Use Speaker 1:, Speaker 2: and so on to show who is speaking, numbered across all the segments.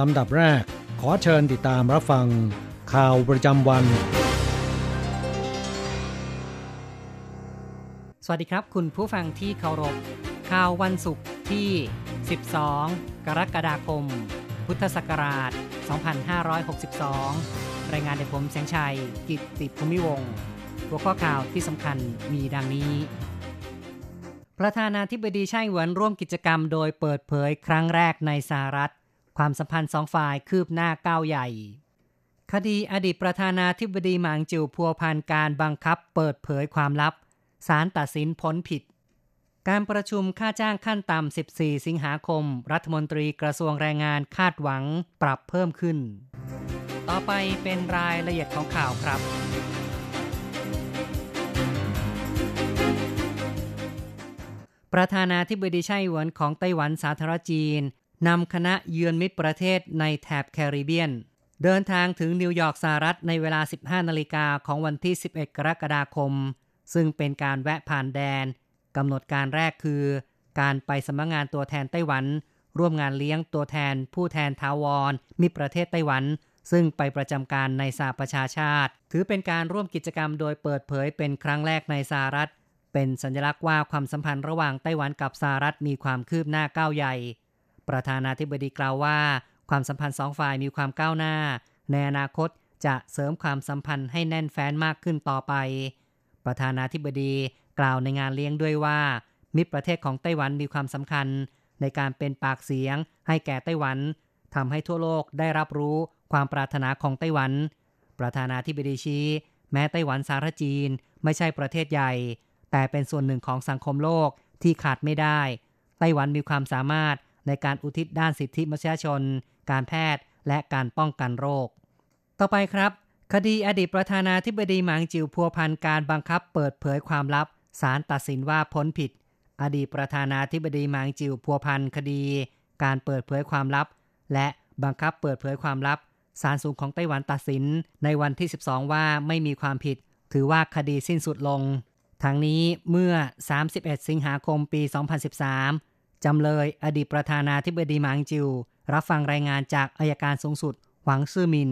Speaker 1: ลำดับแรก ขอเชิญติดตามรับฟัง ข่าวประจำวัน
Speaker 2: สวัสดีครับ คุณผู้ฟังที่เคารพ ข่าววันศุกร์ที่ 12 กรกฎาคม พุทธศักราช 2562 รายงานโดยผมแสงชัย กิตติภูมิวงศ์หัวข้อข่าวที่สำคัญมีดังนี้ประธานาธิบดีไช่หวนร่วมกิจกรรมโดยเปิดเผยครั้งแรกในสหรัฐ ความสัมพันธ์สองฝ่ายคืบหน้าก้าวใหญ่ คดีอดีตประธานาธิบดีหมางจิวพัวพันการบังคับเปิดเผยความลับศาลตัดสินพ้นผิด การประชุมค่าจ้างขั้นต่ำ 14 สิงหาคม รัฐมนตรีกระทรวงแรงงานคาดหวังปรับเพิ่มขึ้น ต่อไปเป็นรายละเอียดของข่าวครับประธานาธิบดีไช่อิงเหวินของไต้หวันสาธารณรัฐจีน นำคณะเยือนมิตรประเทศในแถบแคริบเบียน เดินทางถึงนิวยอร์กสหรัฐในเวลา 15 นาฬิกาของวันที่ 11 กรกฎาคม ซึ่งเป็นการแวะผ่านแดนกำหนดการแรกคือ การไปสำนักงานตัวแทนไต้หวัน ร่วมงานเลี้ยงตัวแทนผู้แทนถาวรมิตรประเทศไต้หวัน ซึ่งไปประจำการในสหประชาชาติ ถือเป็นการร่วมกิจกรรมโดยเปิดเผยเป็นครั้งแรกในสหรัฐ เป็นสัญลักษณ์ว่าความสัมพันธ์ระหว่างไต้หวันกับสหรัฐมีความคืบหน้าก้าวใหญ่ ประธานาธิบดีกล่าวว่า ความสัมพันธ์สองฝ่ายมีความก้าวหน้า ในอนาคตจะเสริมความสัมพันธ์ให้แน่นแฟ้นมากขึ้นต่อไป ประธานาธิบดีกล่าวในงานเลี้ยงด้วยว่า มิตรประเทศของไต้หวันมีความสำคัญ ในการเป็นปากเสียง ให้แก่ไต้หวันทำให้ทั่วโลกได้รับรู้ความปรารถนาของไต้หวัน ประธานาธิบดีชี้ แม้ไต้หวันสาธารณจีนไม่ใช่ประเทศใหญ่ แต่เป็นส่วนหนึ่งของสังคมโลกที่ขาดไม่ได้ ไต้หวันมีความสามารถ ในการอุทิศด้านสิทธิมนุษยชน การแพทย์ และการป้องกันโรค ต่อไปครับ คดีอดีตประธานาธิบดีหมางจิวพัวพันการบังคับเปิดเผยความลับศาลตัดสินว่าพ้นผิด อดีตประธานาธิบดีหมางจิวพัวพันคดี การเปิดเผยความลับ และบังคับเปิดเผยความลับศาลสูงของไต้หวันตัดสิน ในวันที่ 12 ว่าไม่มีความผิด ถือว่าคดีสิ้นสุดลง ทั้งนี้เมื่อ 31 สิงหาคมปี 2013 จำเลยอดีตประธานาธิบดีหมางจิว รับฟังรายงานจากอายการสูงสุด หวังซื่อมิน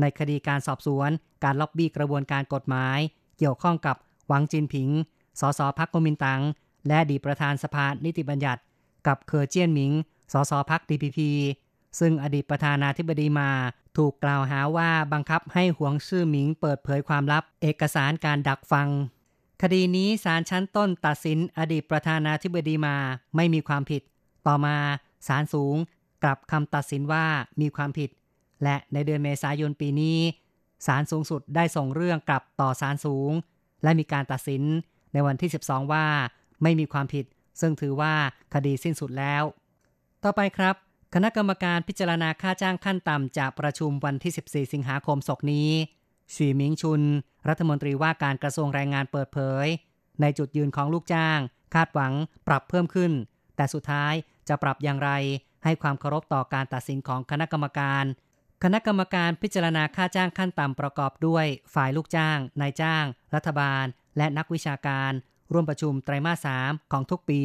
Speaker 2: ในคดีการสอบสวน การล็อบบี้กระบวนการกฎหมาย เกี่ยวข้องกับหวังจินผิง สสพักกมินตัง และอดีตประธานสภานิติบัญญัติ กับเคอเจียนหมิง สส.พรรค DPP ซึ่งอดีตประธานาธิบดีมา ถูกกล่าวหาว่าบังคับให้หวงซื่อหมิงเปิดเผยความลับ เอกสารการดักฟัง คดีนี้ศาลชั้นต้นตัดสินอดีตประธานาธิบดีมาไม่มีความผิด ต่อมาศาลสูงกลับคำตัดสินว่ามีความผิด และในเดือนเมษายนปีนี้ศาลสูงสุดได้ส่งเรื่องกลับต่อศาลสูง และมีการตัดสินในวันที่ 12 ว่าไม่มีความผิด ซึ่งถือว่าคดีสิ้นสุดแล้ว ต่อไปครับ คณะกรรมการพิจารณาค่าจ้างขั้นต่ำจากประชุมวันที่ 14 สิงหาคมศกนี้ ชีมิงชุน รัฐมนตรีว่าการกระทรวงแรงงานเปิดเผย ในจุดยืนของลูกจ้าง คาดหวังปรับเพิ่มขึ้น แต่สุดท้ายจะปรับอย่างไร ให้ความเคารพต่อการตัดสินของคณะกรรมการ คณะกรรมการพิจารณาค่าจ้างขั้นต่ำประกอบด้วย ฝ่ายลูกจ้าง นายจ้าง รัฐบาล และนักวิชาการ ร่วมประชุมไตรมาส3ของทุกปี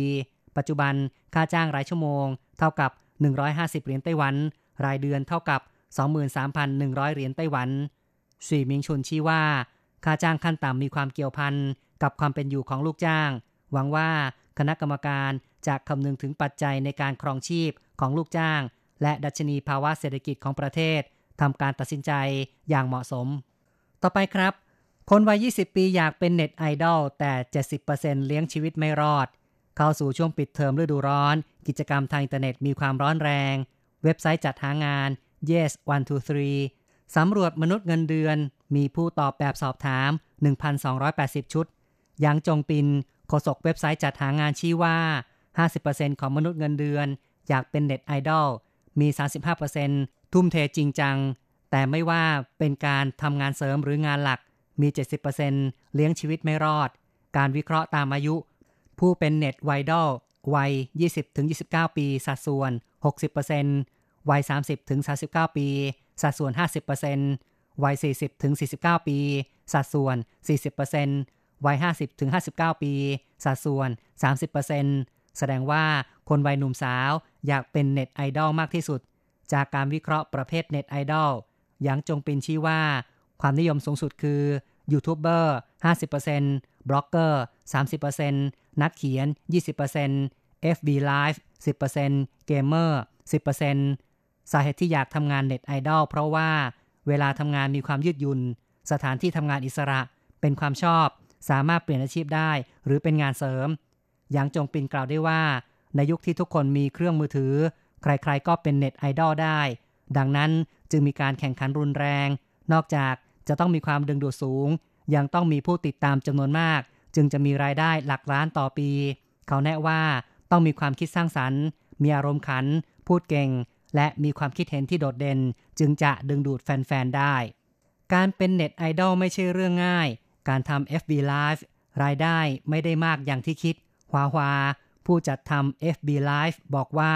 Speaker 2: ปัจจุบันค่าจ้างรายชั่วโมง เท่ากับ 150 เหรียญไต้หวัน รายเดือนเท่ากับ 23,100 เหรียญไต้หวัน สีมิงชุนชี้ว่า ค่าจ้างขั้นต่ำมีความเกี่ยวพันกับความเป็นอยู่ของลูกจ้าง หวังว่าคณะกรรมการจะคำนึงถึงปัจจัยในการครองชีพของลูกจ้าง และดัชนีภาวะเศรษฐกิจของประเทศทำการตัดสินใจอย่างเหมาะสม ต่อไปครับ คนวัย 20 ปีอยากเป็นเน็ตไอดอลแต่ 70%เลี้ยงชีวิตไม่รอด เข้าสู่ช่วงปิดเทอมฤดูร้อน กิจกรรมทางอินเทอร์เน็ตมีความร้อนแรง เว็บไซต์จัดหางาน Yes 123 สำรวจมนุษย์เงินเดือน มีผู้ตอบแบบสอบถาม 1,280 ชุด ยังจงปินโฆษกเว็บไซต์จัดหางานชี้ว่า 50%ของมนุษย์เงินเดือน อยากเป็นเน็ตไอดอล มี 35%ทุ่มเทจริงจัง แต่ไม่ว่าเป็นการทำงานเสริมหรืองานหลัก มี 70%เลี้ยงชีวิตไม่รอด การวิเคราะห์ตามอายุ ผู้เป็นเน็ตไวดอลวัย 20-29 ปี สัดส่วน 60% วัย 30ถึง39 ปี สัดส่วน 50%วัย 40ถึง49 ปี สัดส่วน 40%วัย 50ถึง59 ปี สัดส่วน 30%แสดงว่าคนวัยหนุ่มสาวอยากเป็นเน็ตไอดอลมากที่สุด จากการวิเคราะห์ประเภทเน็ตไอดอลยังจงปินชี้ว่า ความนิยมสูงสุดคือยูทูบเบอร์ 50%บล็อกเกอร์ 30%นักเขียน 20% FB Live 10%เกมเมอร์ 10% สาเหตุที่อยากทำงานเน็ตไอดอลเพราะว่าเวลาทำงานมีความยืดหยุ่น สถานที่ทำงานอิสระเป็นความชอบ สามารถเปลี่ยนอาชีพได้ หรือเป็นงานเสริม อย่างจงปินกล่าวได้ว่า ในยุคที่ทุกคนมีเครื่องมือถือ ใครๆก็เป็นเน็ตไอดอลได้ ดังนั้นจึงมีการแข่งขันรุนแรง นอกจากจะต้องมีความดึงดูดสูง ยังต้องมีผู้ติดตามจำนวนมาก จึงจะมีรายได้หลักล้านต่อปี เขาแนะว่าต้องมีความคิดสร้างสรรค์ มีอารมณ์ขัน พูดเก่ง และมีความคิดเห็นที่โดดเด่นจึงจะดึงดูดแฟน ๆ ได้ การเป็นเน็ตไอดอลไม่ใช่เรื่องง่าย การทำ FB Live รายได้ไม่ได้มากอย่างที่คิดฮวาฮวาผู้จัดทำ FB Live บอกว่า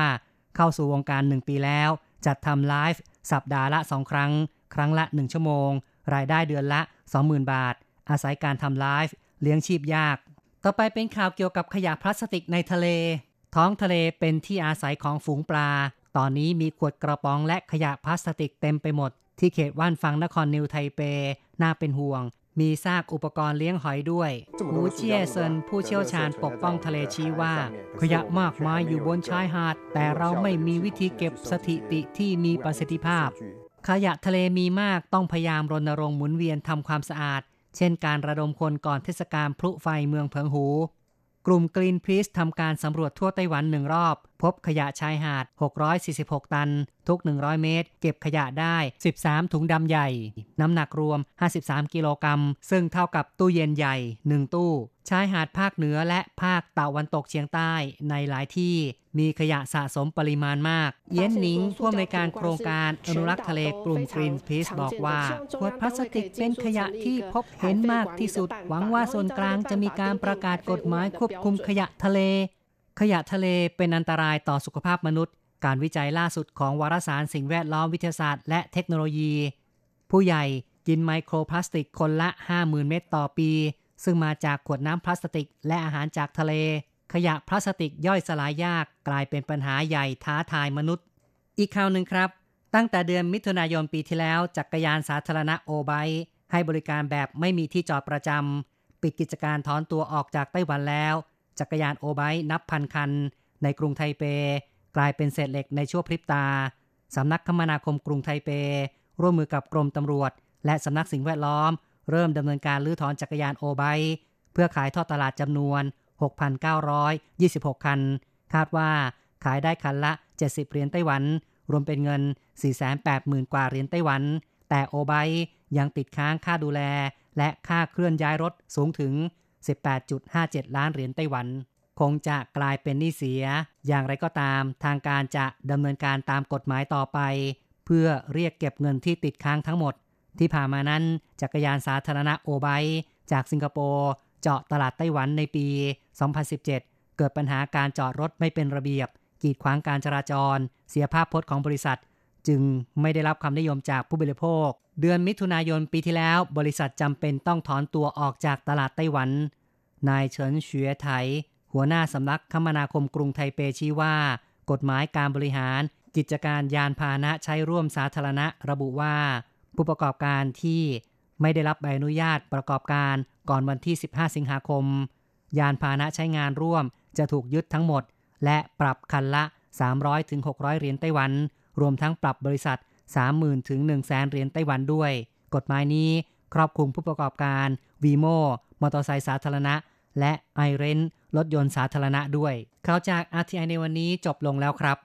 Speaker 2: เข้าสู่วงการหนึ่งปีแล้ว จัดทำไลฟ์สัปดาห์ละสองครั้ง ครั้งละหนึ่งชั่วโมง รายได้เดือนละ 20,000 บาท อาศัยการทำไลฟ์เลี้ยงชีพยาก ต่อไปเป็นข่าวเกี่ยวกับขยะพลาสติกในทะเล ท้องทะเลเป็นที่อาศัยของฝูงปลา ตอนนี้มีขวดกระป๋องและขยะพลาสติกเต็มไปหมด ที่เขตว่านฟังนครนิวไทเป น่าเป็นห่วง มีซากอุปกรณ์เลี้ยงหอยด้วยหูเจียเซินผู้เชี่ยวชาญปกป้องทะเลชี้ว่า ขยะมากมายอยู่บนชายหาด แต่เราไม่มีวิธีเก็บสถิติที่มีประสิทธิภาพ ขยะทะเลมีมากต้องพยายามรณรงค์หมุนเวียนทำความสะอาด เช่นการระดมคนก่อนเทศกาลพลุไฟเมืองเพิงหู กลุ่มกรีนพีซทำการสำรวจทั่วไต้หวันหนึ่งรอบ พบขยะชายหาด 646 ตัน ทุก 100 เมตร เก็บขยะได้ 13 ถุงดำใหญ่ น้ำหนักรวม 53 กิโลกรัม ซึ่งเท่ากับตู้เย็นใหญ่ 1 ตู้ ชายหาดภาคเหนือและภาคตะวันตกเฉียงใต้ในหลายที่มีขยะสะสมปริมาณมาก เย็นหนิงผู้อำนวยการโครงการอนุรักษ์ทะเลกลุ่มกรีนพีซบอกว่า ขวดพลาสติกเป็นขยะที่พบเห็นมากที่สุด หวังว่าส่วนกลางจะมีการประกาศกฎหมายควบคุมขยะทะเล ขยะทะเลเป็นอันตรายต่อสุขภาพมนุษย์ การวิจัยล่าสุดของวารสารสิ่งแวดล้อมวิทยาศาสตร์และเทคโนโลยี ผู้ใหญ่กินไมโครพลาสติกคนละ 50,000 เม็ดต่อปี ซึ่งมาจากขวดน้ำพลาสติก และอาหารจากทะเล ขยะพลาสติกย่อยสลายยากกลายเป็นปัญหาใหญ่ท้าทายมนุษย์ อีกข่าวหนึ่งครับ ตั้งแต่เดือนมิถุนายนปีที่แล้ว จักรยานสาธารณะโอไบให้บริการแบบไม่มีที่จอดประจำปิดกิจการถอนตัวออกจากไต้หวันแล้ว จักรยานโอไบนับพันคัน ในกรุงไทเป กลายเป็นเศษเหล็กในชั่วพริบตา สำนักคมนาคมกรุงไทเป ร่วมมือกับกรมตำรวจ และสำนักสิ่งแวดล้อม เริ่มดำเนินการลื้อถอนจักรยานโอไบเพื่อขายทอดตลาดจำนวน 6,926 คัน คาดว่าขายได้คันละ 70 เหรียญไต้หวัน รวมเป็นเงิน 480,000 กว่าเหรียญไต้หวัน แต่โอไบยังติดค้างค่าดูแล และค่าเคลื่อนย้ายรถสูงถึง 18.57 ล้านเหรียญไต้หวัน คงจะกลายเป็นหนี้เสีย อย่างไรก็ตาม ทางการจะดำเนินการตามกฎหมายต่อไป เพื่อเรียกเก็บเงินที่ติดค้างทั้งหมด ที่ผ่านมานั้น จักรยานสาธารณะโอไบจากสิงคโปร์เจาะตลาดไต้หวันในปี 2017 เกิดปัญหาการจอดรถไม่เป็นระเบียบ กีดขวางการจราจร เสียภาพพจน์ของบริษัท จึงไม่ได้รับความนิยมจากผู้บริโภค เดือนมิถุนายนปีที่แล้ว บริษัทจำเป็นต้องถอนตัวออกจากตลาดไต้หวัน นายเฉินเฉวียไถหัวหน้าสำนักคมนาคมกรุงไทเปชี้ว่า กฎหมายการบริหาร กิจการยานพาหนะใช้ร่วมสาธารณะ ระบุว่า ผู้ประกอบการที่ไม่ได้รับใบอนุญาตประกอบการก่อนวันที่ 15 สิงหาคม ยานพาหนะใช้งานร่วมจะถูกยึดทั้งหมด และปรับคันละ 300-600เหรียญไต้หวัน รวมทั้งปรับบริษัท 30,000ถึง100,000เหรียญไต้หวันด้วย กฎหมายนี้ครอบคลุมผู้ประกอบการ Vimo ม มอเตอร์ไซค์สาธารณะ และไอเรนรถยนต์สาธารณะด้วย ข่าวจาก RTI ในวันนี้จบลงแล้วครับ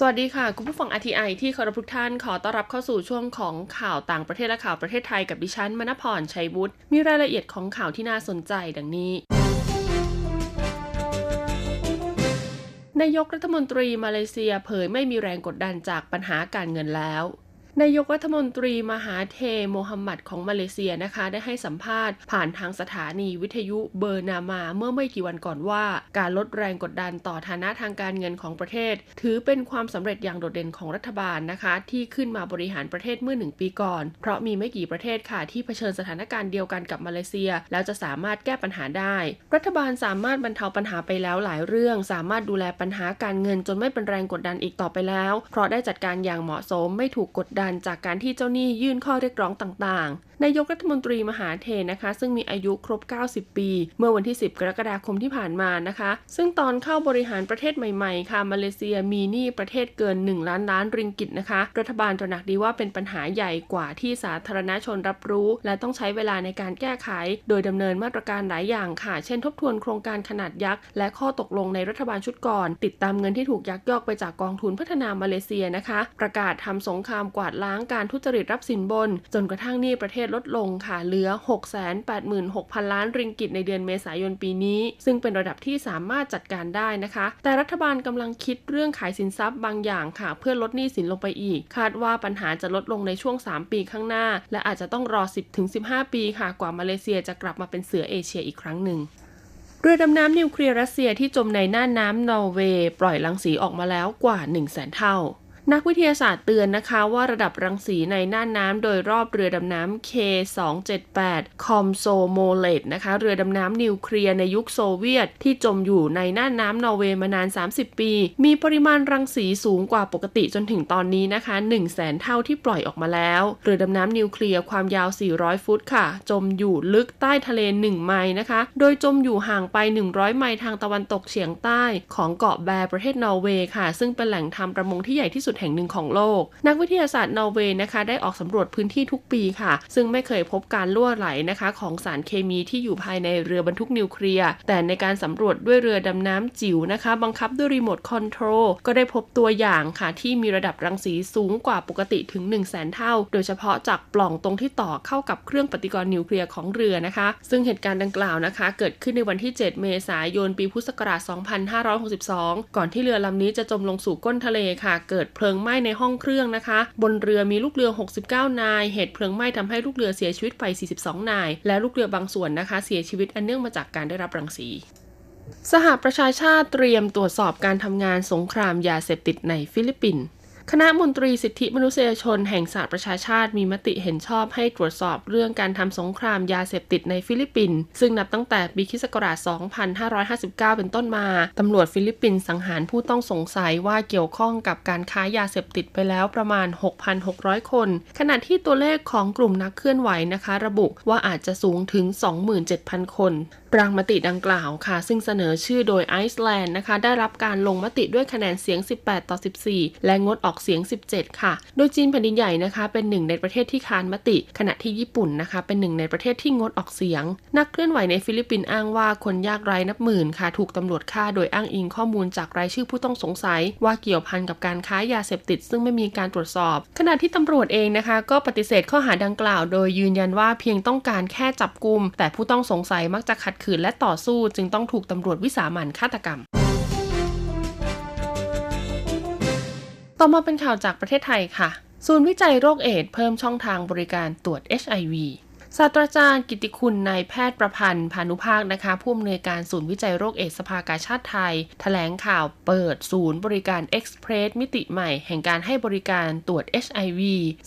Speaker 3: สวัสดีค่ะ คุณผู้ฟัง RTI ที่เคารพทุกท่านขอต้อนรับเข้าสู่ช่วงของข่าวต่างประเทศและข่าวประเทศไทยกับดิฉันมณพรชัยบุตรมีรายละเอียดของข่าวที่น่าสนใจดังนี้ นายกรัฐมนตรีมาเลเซียเผยไม่มีแรงกดดันจากปัญหาการเงินแล้ว นายกรัฐมนตรีมหาเทโมฮัมหมัดของมาเลเซียนะคะ ได้ให้สัมภาษณ์ผ่านทางสถานีวิทยุเบอร์นามาเมื่อไม่กี่วันก่อนว่า การลดแรงกดดันต่อฐานะทางการเงินของประเทศ ถือเป็นความสำเร็จอย่างโดดเด่นของรัฐบาลนะคะ ที่ขึ้นมาบริหารประเทศเมื่อหนึ่งปีก่อน เพราะมีไม่กี่ประเทศค่ะที่เผชิญสถานการณ์เดียวกันกับมาเลเซีย แล้วจะสามารถแก้ปัญหาได้ รัฐบาลสามารถบรรเทาปัญหาไปแล้วหลายเรื่อง สามารถดูแลปัญหาการเงินจนไม่เป็นแรงกดดันอีกต่อไปแล้ว เพราะได้จัดการอย่างเหมาะสมไม่ถูกกดดันจากการที่เจ้าหนี้ยื่นข้อเรียกร้องต่างๆ นายกรัฐมนตรีมหาเทนะคะ ซึ่งมีอายุครบ 90 ปี เมื่อวันที่ 10 กรกฎาคมที่ผ่านมานะคะ ซึ่งตอนเข้าบริหารประเทศใหม่ๆค่ะมาเลเซียมีหนี้ประเทศเกิน 1 ล้านล้านริงกิตนะคะ รัฐบาลตระหนักดีว่าเป็นปัญหาใหญ่กว่าที่สาธารณชนรับรู้ และต้องใช้เวลาในการแก้ไข โดยดำเนินมาตรการหลายอย่างค่ะ เช่นทบทวนโครงการขนาดยักษ์และข้อตกลงในรัฐบาลชุดก่อน ติดตามเงินที่ถูกยักยอกไปจากกองทุนพัฒนามาเลเซียนะคะ ประกาศทำสงครามกวาดล้างการทุจริตรับสินบน จนกระทั่งหนี้ประเทศลดลงค่ะเหลือ 686,000 ล้านริงกิตในเดือนเมษายนปีนี้ ซึ่งเป็นระดับที่สามารถจัดการได้นะคะ แต่รัฐบาลกำลังคิดเรื่องขายสินทรัพย์บางอย่างค่ะ เพื่อลดหนี้สินลงไปอีก คาดว่าปัญหาจะลดลงในช่วง 3 ปีข้างหน้า และอาจจะต้องรอ 10-15 ปีค่ะกว่ามาเลเซียจะกลับมาเป็นเสือเอเชียอีกครั้งหนึ่งเรือดำน้ำนิวเคลียร์รัสเซียที่จมในน่านน้ำนอร์เวย์ปล่อยรังสีออกมาแล้วกว่า 1 0 0 0 0แสนเท่า นักวิทยาศาสตร์เตือนนะคะว่าระดับรังสีในน่านน้ำโดยรอบเรือดำน้ำ K278 คอมโซโมเลตส์นะคะ เรือดำน้ำนิวเคลียร์ในยุคโซเวียต ที่จมอยู่ในน่านน้ำนอร์เวย์มานาน 30 ปี มีปริมาณรังสีสูงกว่าปกติจนถึงตอนนี้นะคะ1 0 0 0 0แสนเท่าที่ปล่อยออกมาแล้ว เรือดำน้ำนิวเคลียร์ความยาว 400 ฟุตค่ะ จมอยู่ลึกใต้ทะเล 1 ไมล์นะคะ โดยจมอยู่ห่างไป 100 ไมล์ทางตะวันตกเฉียงใต้ ของเกาะแบร์ประเทศนอร์เวย์ค่ะ ซึ่งเป็นแหล่งทำประมงที่ใหญ่ที่สุดแห่งหนึ่งของโลก นักวิทยาศาสตร์นอร์เวย์นะคะได้ออกสำรวจพื้นที่ทุกปีค่ะ ซึ่งไม่เคยพบการรั่วไหลนะคะ ของสารเคมีที่อยู่ภายในเรือบรรทุกนิวเคลียร์แต่ในการสำรวจด้วยเรือดำน้ำจิ๋วนะคะ บังคับด้วยรีโมทคอนโทรลก็ได้พบตัวอย่างค่ะ ที่มีระดับรังสีสูงกว่าปกติถึง 1 0 0 0 0แสนเท่า โดยเฉพาะจากปล่องตรงที่ต่อเข้ากับเครื่องปฏิกรณ์นิวเคลียร์ของเรือนะคะ ซึ่งเหตุการณ์ดังกล่าวนะคะ เกิดขึ้นในวันที่ 7 เมษายนปีพุทธศักราช 2562 ก่อนที่เรือลำนี้จะจมลงสู่ก้นทะเลค่ะ เกิดเพลิลิงไหม้ในห้องเครื่องนะคะ บนเรือมีลูกเรือ 69 นาย เหตุเพลิงไหม้ทำให้ลูกเรือเสียชีวิตไป 42 นาย และลูกเรือบางส่วนนะคะ เสียชีวิตอันเนื่องมาจากการได้รับรังสีสหประชาชาติเตรียมตรวจสอบการทำงานสงครามยาเสพติดในฟิลิปปินส์ คณะมนตรีสิทธิมนุษยชนแห่งสหประชาชาติมีมติเห็นชอบให้ตรวจสอบเรื่องการทำสงครามยาเสพติดในฟิลิปปินส์ซึ่งนับตั้งแต่ปีคศ2559 เป็นต้นมาตำรวจฟิลิปปินส์สังหารผู้ต้องสงสัยว่าเกี่ยวข้องกับการค้ายาเสพติดไปแล้วประมาณ 6,600 คน ขณะที่ตัวเลขของกลุ่มนักเคลื่อนไหวนะคะ ระบุว่าอาจจะสูงถึง 27,000 คน ร่างมติดังกล่าวค่ะ ซึ่งเสนอชื่อโดยไอซ์แลนด์นะคะ ได้รับการลงมติด้วยคะแนนเสียง 18 ต่อ 14 และงดออกเสียง 17 ค่ะ โดยจีนแผ่นดินใหญ่นะคะ เป็นหนึ่งในประเทศที่ค้านมติ ขณะที่ญี่ปุ่นนะคะ เป็นหนึ่งในประเทศที่งดออกเสียง นักเคลื่อนไหวในฟิลิปปินส์อ้างว่าคนยากไร้นับหมื่นค่ะ ถูกตำรวจฆ่าโดยอ้างอิงข้อมูลจากรายชื่อผู้ต้องสงสัย ว่าเกี่ยวพันกับการค้ายาเสพติด ซึ่งไม่มีการตรวจสอบ ขณะที่ตำรวจเองนะคะ ก็ปฏิเสธข้อหาดังกล่าว โดยยืนยันว่าเพียงต้องการแค่จับกลุ่มแต่ผู้ต้องสงสัยมักจะขัดขืนและต่อสู้จึงต้องถูกตำรวจวิสามันฆาตกรรมต่อมาเป็นข่าวจากประเทศไทยค่ะ ศูนย์วิจัยโรคเอดส์เพิ่มช่องทางบริการตรวจ HIV ศาสตราจารย์กิติคุณนายแพทย์ประพันธ์พานุภาคนะคะผู้อำนวยการศูนย์วิจัยโรคเอดส์สภากาชาติไทยแถลงข่าวเปิดศูนย์บริการ Express มิติใหม่ แห่งการให้บริการตรวจ HIV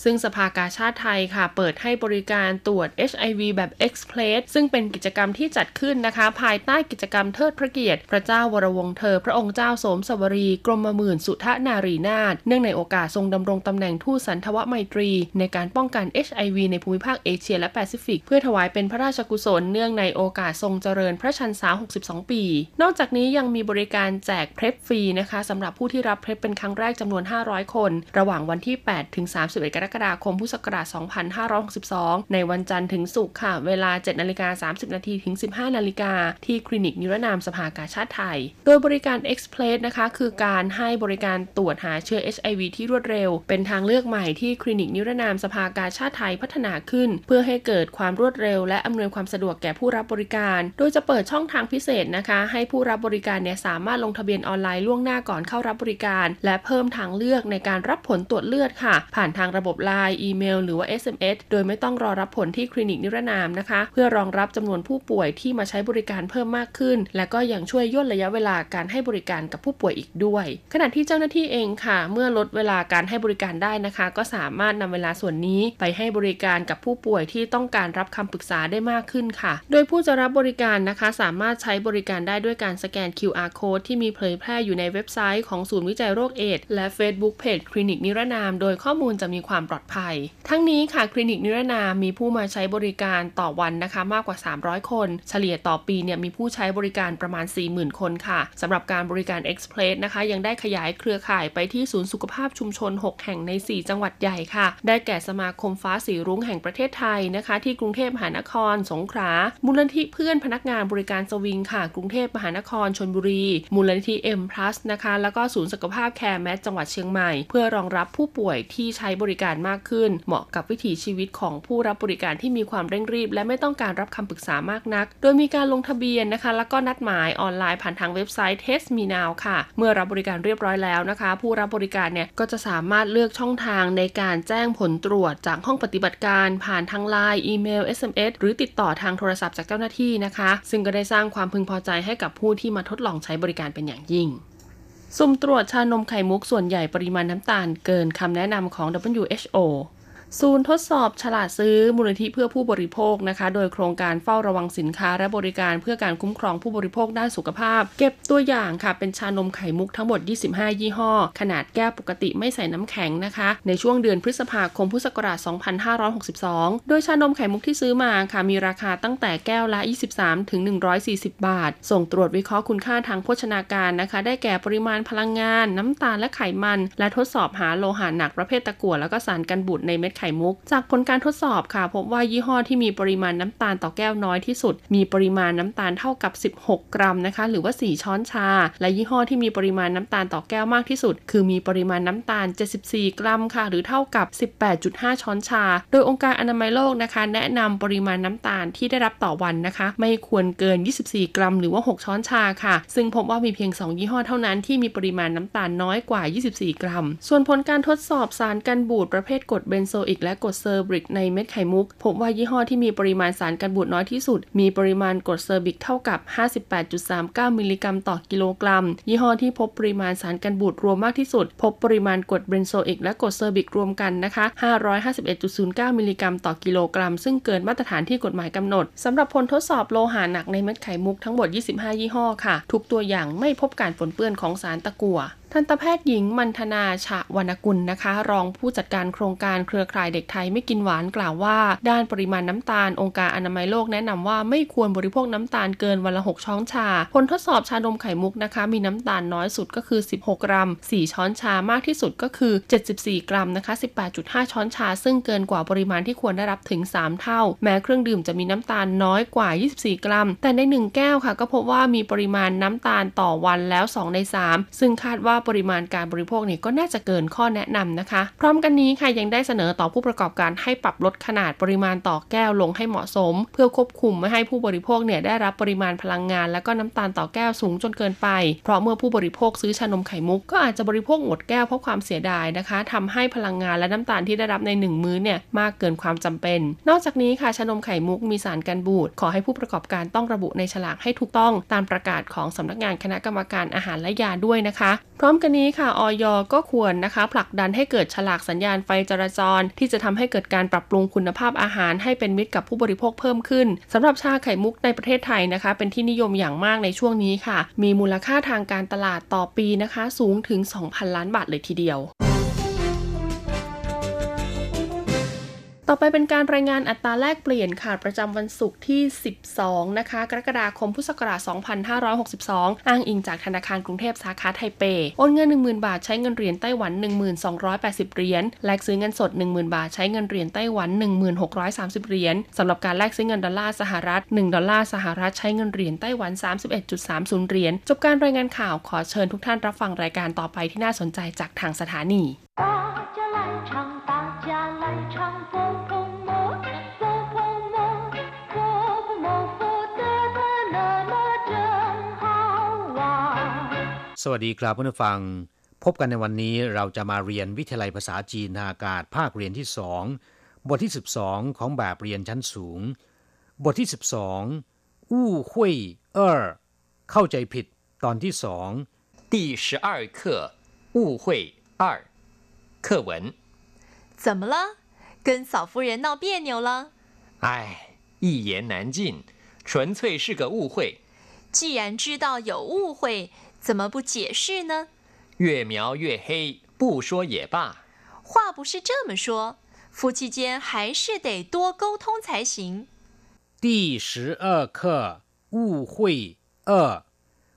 Speaker 3: ซึ่งสภากาชาติไทยค่ะ เปิดให้บริการตรวจ HIV แบบ Express ซึ่งเป็นกิจกรรมที่จัดขึ้นนะคะ ภายใต้กิจกรรมเทิดพระเกียรติ พระเจ้าวรวงศ์เธอ พระองค์เจ้าโสมสวลี กรมหมื่นสุทธนารีนาถเนื่องในโอกาสทรงดำรงตำแหน่งทูตสันถวไมตรี ในการป้องกัน HIV ในภูมิภาคเอเชียและแปซิฟิก เพื่อถวายเป็นพระราชกุศลเนื่องในโอกาสทรงเจริญพระชันษา 62 ปี นอกจากนี้ยังมีบริการแจก PrEP ฟรีนะคะสำหรับผู้ที่รับ PrEP เป็นครั้งแรกจำนวน 500 คน ระหว่างวันที่ 8 ถึง 31 กรกฎาคม พุทธศักราช 2562 ในวันจันทร์ถึงศุกร์ค่ะ เวลา 7 นาฬิกา 30 นาทีถึง 15 นาฬิกา ที่คลินิกนิรนามสภากาชาติไทย โดยบริการ Express นะคะ คือการให้บริการตรวจหาเชื้อ HIV ที่รวดเร็ว เป็นทางเลือกใหม่ที่คลินิกนิรนามสภากาชาติไทยพัฒนาขึ้น เพื่อให้เกิดความรวดเร็ว และอำนวยความสะดวกแก่ผู้รับบริการ โดยจะเปิดช่องทางพิเศษนะคะ ให้ผู้รับบริการเนี่ยสามารถลงทะเบียนออนไลน์ล่วงหน้าก่อนเข้ารับบริการ และเพิ่มทางเลือกในการรับผลตรวจเลือดค่ะ ผ่านทางระบบไลน์อีเมล หรือว่า SMS โดยไม่ต้องรอรับผลที่คลินิกนิรนามนะคะ เพื่อรองรับจำนวนผู้ป่วยที่มาใช้บริการเพิ่มมากขึ้น และก็ยังช่วยย่นระยะเวลาการให้บริการกับผู้ป่วยอีกด้วย ขณะที่เจ้าหน้าที่เองค่ะ เมื่อลดเวลาการให้บริการได้นะคะ ก็สามารถนำเวลาส่วนนี้ไปให้บริการกับผู้ป่วยที่ต้องการรับคำปรึกษาได้มากขึ้นค่ะ โดยผู้จะรับบริการนะคะ สามารถใช้บริการได้ด้วยการสแกน QR code ที่มีเผยแพร่อยู่ในเว็บไซต์ของศูนย์วิจัยโรคเอดส์และ Facebook Page คลินิกนิรนาม โดยข้อมูลจะมีความปลอดภัย ทั้งนี้ค่ะคลินิกนิรนามมีผู้มาใช้บริการต่อวันนะคะมากกว่า 300 คน เฉลี่ยต่อปีเนี่ยมีผู้ใช้บริการประมาณ 40,000 คนค่ะสำหรับการบริการ Express นะคะ ยังได้ขยายเครือข่ายไปที่ศูนย์สุขภาพชุมชน 6 แห่งใน 4 จังหวัดใหญ่ค่ะ ได้แก่สมาคมฟ้าสีรุ้งแห่งประเทศไทยนะคะที่กรุงเทพมหานคร สงขลา มูลนิธิเพื่อนพนักงานบริการสวิงค่ะ กรุงเทพมหานครชลบุรี มูลนิธิ M Plus นะคะ แล้วก็ศูนย์สุขภาพแคร์แมทจังหวัดเชียงใหม่ เพื่อรองรับผู้ป่วยที่ใช้บริการมากขึ้น เหมาะกับวิถีชีวิตของผู้รับบริการที่มีความเร่งรีบ และไม่ต้องการรับคำปรึกษามากนัก โดยมีการลงทะเบียนนะคะ แล้วก็นัดหมายออนไลน์ผ่านทางเว็บไซต์ Test Me Now ค่ะ เมื่อรับบริการเรียบร้อยแล้วนะคะ ผู้รับบริการเนี่ยก็จะสามารถเลือกช่องทางในการแจ้งผลตรวจจากห้องปฏิบัติการผ่านทางไลน์อีเมล SMS หรือติดต่อทางโทรศัพท์จากเจ้าหน้าที่นะคะ ซึ่งก็ได้สร้างความพึงพอใจให้กับผู้ที่มาทดลองใช้บริการเป็นอย่างยิ่งสุ่มตรวจชานมไข่มุกส่วนใหญ่ปริมาณน้ำตาลเกินคำแนะนำของ WHO ศูนย์ทดสอบฉลาดซื้อมูลนิธิเพื่อผู้บริโภคนะคะ โดยโครงการเฝ้าระวังสินค้าและบริการเพื่อการคุ้มครองผู้บริโภคด้านสุขภาพ เก็บตัวอย่างค่ะ เป็นชานมไข่มุกทั้งหมด 25 ยี่ห้อ ขนาดแก้วปกติไม่ใส่น้ำแข็งนะคะ ในช่วงเดือนพฤษภาคมพุทธศักราช 2562 โดยชานมไข่มุกที่ซื้อมาค่ะมีราคาตั้งแต่แก้วละ 23 ถึง 140 บาท ส่งตรวจวิเคราะห์คุณค่าทางโภชนาการนะคะ ได้แก่ปริมาณพลังงาน น้ำตาลและไขมัน และทดสอบหาโลหะหนักประเภทตะกั่วแล้วก็สารกันบูดในเม็ดไข่มุก จากผลการทดสอบค่ะ พบว่ายี่ห้อที่มีปริมาณน้ำตาลต่อแก้วน้อยที่สุด มีปริมาณน้ำตาลเท่ากับ 16 กรัมนะคะ หรือว่า 4 ช้อนชา และยี่ห้อที่มีปริมาณน้ำตาลต่อแก้วมากที่สุด คือมีปริมาณน้ำตาล 74 กรัมค่ะ หรือเท่ากับ 18.5 ช้อนชา โดยองค์การอนามัยโลกนะคะ แนะนำปริมาณน้ำตาลที่ได้รับต่อวันนะคะ ไม่ควรเกิน 24 กรัม หรือว่า 6 ช้อนชาค่ะ ซึ่งพบว่ามีเพียง 2 ยี่ห้อเท่านั้นที่มีปริมาณน้ำตาลน้อยกว่า 24 กรัม ส่วนผลการทดสอบสารกันบูดประเภทกรดเบนโซอิกและกรดเซอร์บริกในเม็ดไข่มุก พบว่ายี่ห้อที่มีปริมาณสารกันบูดน้อยที่สุด มีปริมาณกรดซอร์บิกเท่ากับ 58.39 มิลลิกรัมต่อกิโลกรัม ยี่ห้อที่พบปริมาณสารกันบูดรวมมากที่สุด พบปริมาณกรดเบนโซอิกและกรดซอร์บิกรวมกันนะคะ 551.09 มิลลิกรัมต่อกิโลกรัม ซึ่งเกินมาตรฐานที่กฎหมายกำหนดสำหรับผลทดสอบโลหะหนักในเม็ดไข่มุกทั้งหมด 25 ยี่ห้อค่ะ ทุกตัวอย่างไม่พบการปนเปื้อนของสารตะกั่ว ทันตแพทย์หญิงมัณฑนาฉวรรณกุลนะคะ รองผู้จัดการโครงการเครือข่ายเด็กไทยไม่กินหวานกล่าวว่า ด้านปริมาณน้ำตาลองค์การอนามัยโลกแนะนำว่าไม่ควรบริโภคน้ำตาลเกินวันละ 6 ช้อนชา ผลทดสอบชานมไข่มุกนะคะ มีน้ำตาลน้อยสุดก็คือ 16 กรัม 4 ช้อนชามากที่สุดก็คือ 74 กรัมนะคะ 18.5 ช้อนชา ซึ่งเกินกว่าปริมาณที่ควรได้รับถึง 3 เท่า แม้เครื่องดื่มจะมีน้ำตาลน้อยกว่า 24 กรัม แต่ใน 1 แก้วค่ะ ก็พบว่ามีปริมาณน้ำตาลต่อวันแล้ว 2 ใน 3 ซึ่งคาดว่าปริมาณการบริโภคนี่ก็น่าจะเกินข้อแนะนำนะคะ พร้อมกันนี้ค่ะยังได้เสนอต่อผู้ประกอบการให้ปรับลดขนาดปริมาณต่อแก้วลงให้เหมาะสม เพื่อควบคุมไม่ให้ผู้บริโภคเนี่ยได้รับปริมาณพลังงาน และก็น้ำตาลต่อแก้วสูงจนเกินไป เพราะเมื่อผู้บริโภคซื้อชานมไข่มุกก็อาจจะบริโภคหมดแก้วเพราะความเสียดายนะคะทำให้พลังงานและน้ำตาลที่ได้รับในหนึ่งมื้อเนี่ยมากเกินความจำเป็น นอกจากนี้ค่ะชานมไข่มุกมีสารกันบูดขอให้ผู้ประกอบการต้องระบุในฉลากให้ถูกต้องตามประกาศของสำนักงานคณะกรรมการอาหารและยาด้วยนะคะพร้อ้อมกันนี้ค่ะออยก็ควรนะคะ ผลักดันให้เกิดฉลากสัญญาณไฟจราจร ที่จะทำให้เกิดการปรับปรุงคุณภาพอาหาร ให้เป็นมิตรกับผู้บริโภคเพิ่มขึ้นสำหรับชาไข่มุกในประเทศไทยนะคะ เป็นที่นิยมอย่างมากในช่วงนี้ค่ะ มีมูลค่าทางการตลาดต่อปีนะคะ สูงถึง 2,000 ล้านบาทเลยทีเดียว ต่อไปเป็นการรายงานอัตราแลกเปลี่ยนค่ะประจำวันศุกร์ที่ 12 นะคะ กรกฎาคมพุทธศักราช 2562 อ้างอิงจากธนาคารกรุงเทพสาขาไทเป โอนเงิน 10,000 บาทใช้เงินเหรียญไต้หวัน 1280 เหรียญ แลกซื้อเงินสด 10,000 บาทใช้เงินเหรียญไต้หวัน 1630 เหรียญสำหรับการแลกซื้อเงินดอลลาร์สหรัฐ 1 ดอลลาร์สหรัฐใช้เงินเหรียญไต้หวัน 31.30 เหรียญ จบการรายงานข่าวขอเชิญทุกท่านรับฟังรายการต่อไปที่น่าสนใจจากทางสถานี
Speaker 4: สวัสดีครับผู้ฟัง พบกันในวันนี้เราจะมาเรียนวิทยาลัยภาษาจีนทางอากาศภาคเรียนที่สองบทที่ 12 ของแบบเรียนชั้นสูง บทที่ 12อู้หุยเออเข้าใจผิดตอนที่สอง
Speaker 5: 第十二课误会二课文
Speaker 6: 怎么了？跟嫂夫人闹别扭了？
Speaker 5: 唉，一言难尽，纯粹是个误会。
Speaker 6: 既然知道有误会， 怎么不解释呢？
Speaker 5: 越描越黑，不说也罢。
Speaker 6: 话不是这么说，夫妻间还是得多沟通才行。
Speaker 4: 第十二课误会二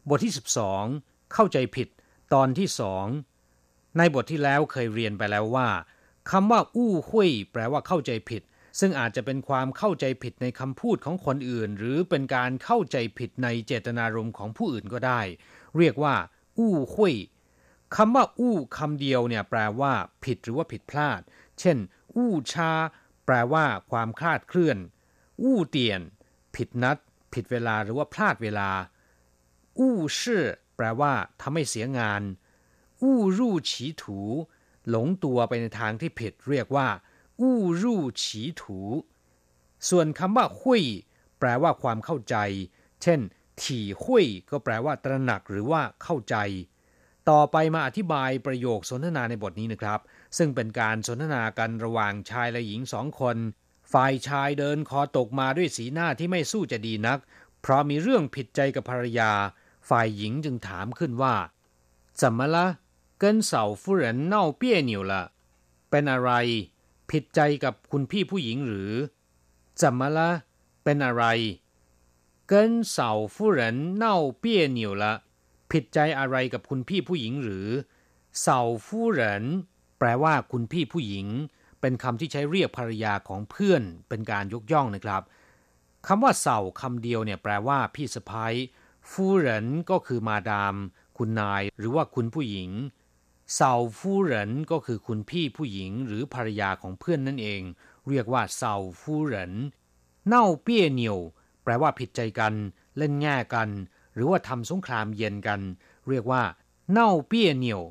Speaker 4: บทที่สิบสองเข้าใจผิด ตอนที่สองในบทที่แล้วเคยเรียนไปแล้วว่าคำว่าอู้หุยแปลว่าเข้าใจผิด ซึ่งอาจจะเป็นความเข้าใจผิดในคำพูดของคนอื่น หรือเป็นการเข้าใจผิดในเจตนารมณ์ของผู้อื่นก็ได้ เรียกว่า อู้หุยคำว่า อู้คำเดียวเนี่ยแปลว่าผิดหรือว่าผิดพลาด เช่น อู้ชา แปลว่าความคลาดเคลื่อน อู้เตียน ผิดนัด ผิดเวลาหรือว่าพลาดเวลา อู้ชื่อแปลว่าทำให้เสียงาน อู้รู่ฉีถู หลงตัวไปในทางที่ผิด เรียกว่า อู้รู่ฉีถู ส่วนคำว่าหุยแปลว่าความเข้าใจ เช่น ถี่หุยก็แปลว่าตระหนักหรือว่าเข้าใจ ต่อไปมาอธิบายประโยคสนทนาในบทนี้นะครับ ซึ่งเป็นการสนทนากันระหว่างชายและหญิงสองคน ฝ่ายชายเดินคอตกมาด้วยสีหน้าที่ไม่สู้จะดีนัก เพราะมีเรื่องผิดใจกับภรรยา ฝ่ายหญิงจึงถามขึ้นว่า怎么了跟嫂夫人闹别扭了เป็นอะไร ผิดใจกับคุณพี่ผู้หญิงหรือ怎么了เป็นอะไร 跟嫂夫人闹别扭了ผิดใจอะไรกับคุณพี่ผู้หญิงหรือเสาฟู่เหรินแปลว่าคุณพี่ผู้หญิง เป็นคำที่ใช้เรียกภรรยาของเพื่อน เป็นการยกย่องนะครับคำว่าเสาคำเดียวเนี่ยแปลว่าพี่สะพ้ายฟู่เหรินก็คือมาดาม คุณนาย หรือว่าคุณผู้หญิงเสาฟู่เหรินก็คือคุณพี่ผู้หญิง หรือภรรยาของเพื่อนนั่นเอง เรียกว่าเสาฟู่เหรินเน่าเปี้ยเหนียว แปลว่าผิดใจกัน เล่นแง่กัน หรือว่าทำสงครามเย็นกัน เรียกว่าเน่าเปี้ยเหนียว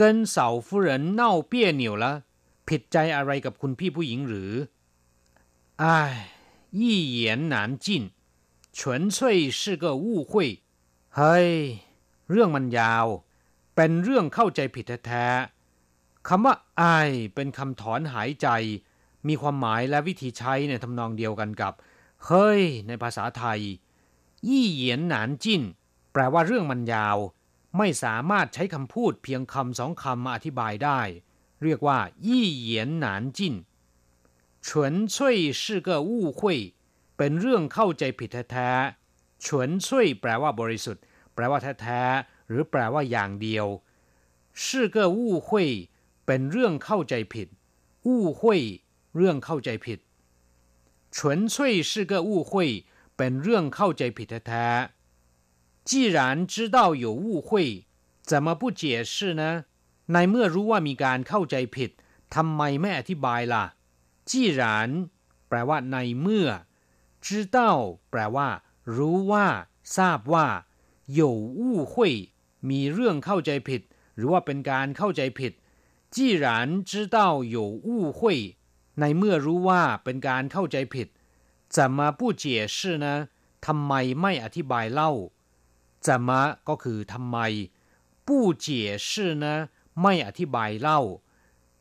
Speaker 4: 跟嫂夫人闹别扭了ผิดใจอะไรกับคุณพี่ผู้หญิงหรืออ้าย一言难尽纯粹是个误会เฮ้ยเรื่องมันยาว เป็นเรื่องเข้าใจผิดแท้ๆคำว่าอายเป็นคำถอนหายใจ มีความหมายและวิธีใช้ในทำนองเดียวกันกับ เฮ้ยในภาษาไทย ยี่เหยียนหนานจิ้น แปลว่าเรื่องมันยาว ไม่สามารถใช้คำพูดเพียงคำสองคำมาอธิบายได้ เรียกว่า ยี่เหยียนหนานจิ้น纯粹是个误会เป็นเรื่องเข้าใจผิดแท้ๆ纯粹แปลว่าบริสุทธิ์ แปลว่าแท้ๆหรือแปลว่าอย่างเดียว是个误会เป็นเรื่องเข้าใจผิด误会เรื่องเข้าใจผิด 纯粹是个误会เป็นเรื่องเข้าใจผิดแท้既然知道有误会怎么不解释呢ในเมื่อรู้ว่ามีการเข้าใจผิดทำไมไม่อธิบายล่ะ既然แปลว่าในเมื่อ知道แปลว่า รู้ว่า ทราบว่า有误会มีเรื่องเข้าใจผิด หรือว่าเป็นการเข้าใจผิด既然知道有误会 ในเมื่อรู้ว่าเป็นการเข้าใจผิดจะมา不解释呢ทำไมไม่อธิบายเล่าจะมาก็คือทำไม不解释呢ไม่อธิบายเล่า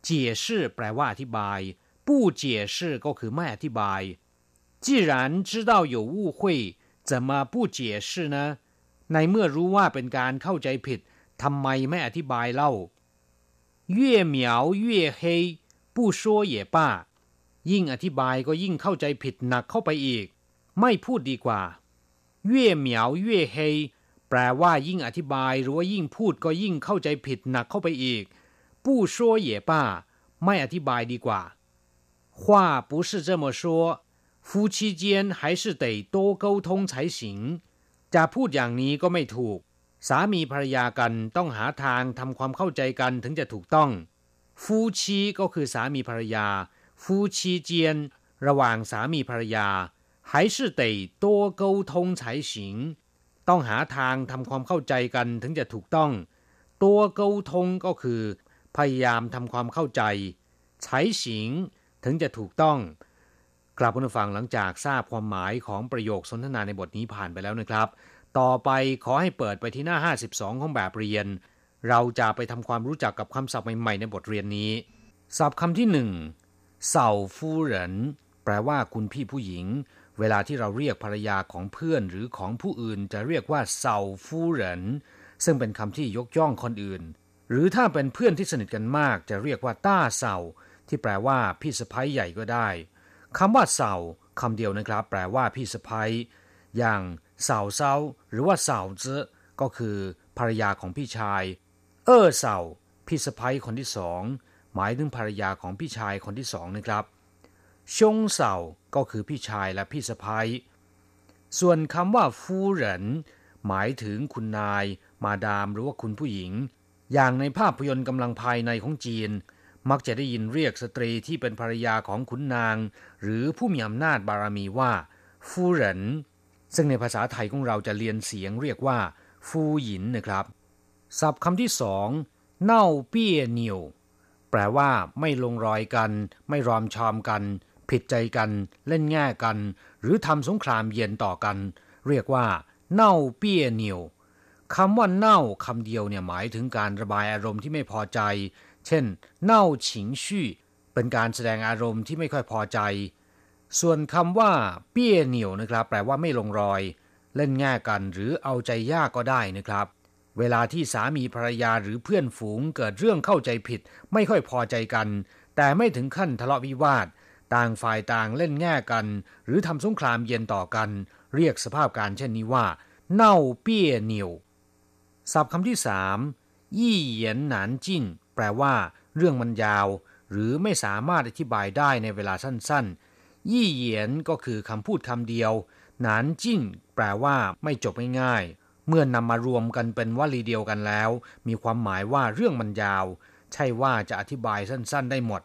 Speaker 4: 解释แปลว่าอธิบาย不解释ก็คือไม่อธิบาย既然知道有误会怎么不解释呢ในเมื่อรู้ว่าเป็นการเข้าใจผิดทำไมไม่อธิบายเล่า越描越黑不说也罢 ยิ่งอธิบายก็ยิ่งเข้าใจผิดหนักเข้าไปอีก ไม่พูดดีกว่าเย่เหมียวเย่เฮแปลว่ายิ่งอธิบายหรือว่ายิ่งพูดก็ยิ่งเข้าใจผิดหนักเข้าไปอีกผู้说也罢ไม่อธิบายดีกว่า话不是这么说夫妻间还是得多沟通才行จะพูดอย่างนี้ก็ไม่ถูก สามีภรรยากันต้องหาทางทำความเข้าใจกันถึงจะถูกต้อง ฟูชีก็คือสามีภรรยา ฟูชีเจียน ระหว่างสามีภรรยา还是得多沟通才行ต้องหาทางทำความเข้าใจกันถึงจะถูกต้อง ตัวเกาทงก็คือ พยายามทำความเข้าใจใช้สิงถึงจะถูกต้อง กลับมาฟังหลังจากทราบความหมายของประโยคสนทนาในบทนี้ผ่านไปแล้วนะครับ ต่อไปขอให้เปิดไปที่หน้า 52 ของแบบเรียน เราจะไปทำความรู้จักกับคำศัพท์ใหม่ๆในบทเรียนนี้ ศัพท์คำที่หนึ่ง เสาฟูเหรินแปลว่าคุณพี่ผู้หญิง เวลาที่เราเรียกภรรยาของเพื่อนหรือของผู้อื่น จะเรียกว่าเซาฟูเหรินซึ่งเป็นคำที่ยกย่องคนอื่น หรือถ้าเป็นเพื่อนที่สนิทกันมาก จะเรียกว่าต้าเซาที่แปลว่าพี่สะพ้ยใหญ่ก็ได้คำว่าเซาคำเดียวนะครับ แปลว่าพี่สะพ้ยอย่างเสาเซาหรือว่าเสาเจก็คือภรรยาของพี่ชาย เออเสาพี่สะพ้ยคนที่สอง หมายถึงภรรยาของพี่ชายคนที่สองนะครับ ชงเสาก็คือพี่ชายและพี่สะพ้ยส่วนคำว่าฟูเหรินหมายถึงคุณนาย มาดามหรือว่าคุณผู้หญิง อย่างในภาพยนตร์กำลังภายในของจีน มักจะได้ยินเรียกสตรีที่เป็นภรรยาของขุนนาง หรือผู้มีอำนาจบารมีว่า ฟูเหรินซึ่งในภาษาไทยของเราจะเรียนเสียงเรียกว่า ฟูหยินนะครับ ศัพท์คำที่สองเน่าเปี้ยเหนียว แปลว่าไม่ลงรอยกัน ไม่รอมชอมกัน ผิดใจกัน เล่นแง่กัน หรือทำสงครามเย็นต่อกัน เรียกว่า เน่าเปี้ยเหนียวคำว่าเน่าคำเดียวเนี่ยหมายถึงการระบายอารมณ์ที่ไม่พอใจ เช่น เน่าฉิงชี่เป็นการแสดงอารมณ์ที่ไม่ค่อยพอใจ ส่วนคำว่า เปี้ยเหนียวนะครับ แปลว่าไม่ลงรอย เล่นแง่กันหรือเอาใจยากก็ได้นะครับ เวลาที่สามีภรรยาหรือเพื่อนฝูงเกิดเรื่องเข้าใจผิด ไม่ค่อยพอใจกัน แต่ไม่ถึงขั้นทะเลาะวิวาท ต่างฝ่ายต่างเล่นแง่กัน หรือทำสงครามเย็นต่อกัน เรียกสภาพการเช่นนี้ว่า เน่าเปี้ยเหนียวศัพท์คำที่สามยี่เหยียนหนานจิ้นแปลว่า เรื่องมันยาว หรือไม่สามารถอธิบายได้ในเวลาสั้นๆ ยี่เหยียนก็คือคำพูดคำเดียว หนานจิ้นแปลว่า ไม่จบง่ายๆ เมื่อนำมารวมกันเป็นวลีเดียวกันแล้ว มีความหมายว่าเรื่องมันยาว ใช่ว่าจะอธิบายสั้นๆ ได้หมด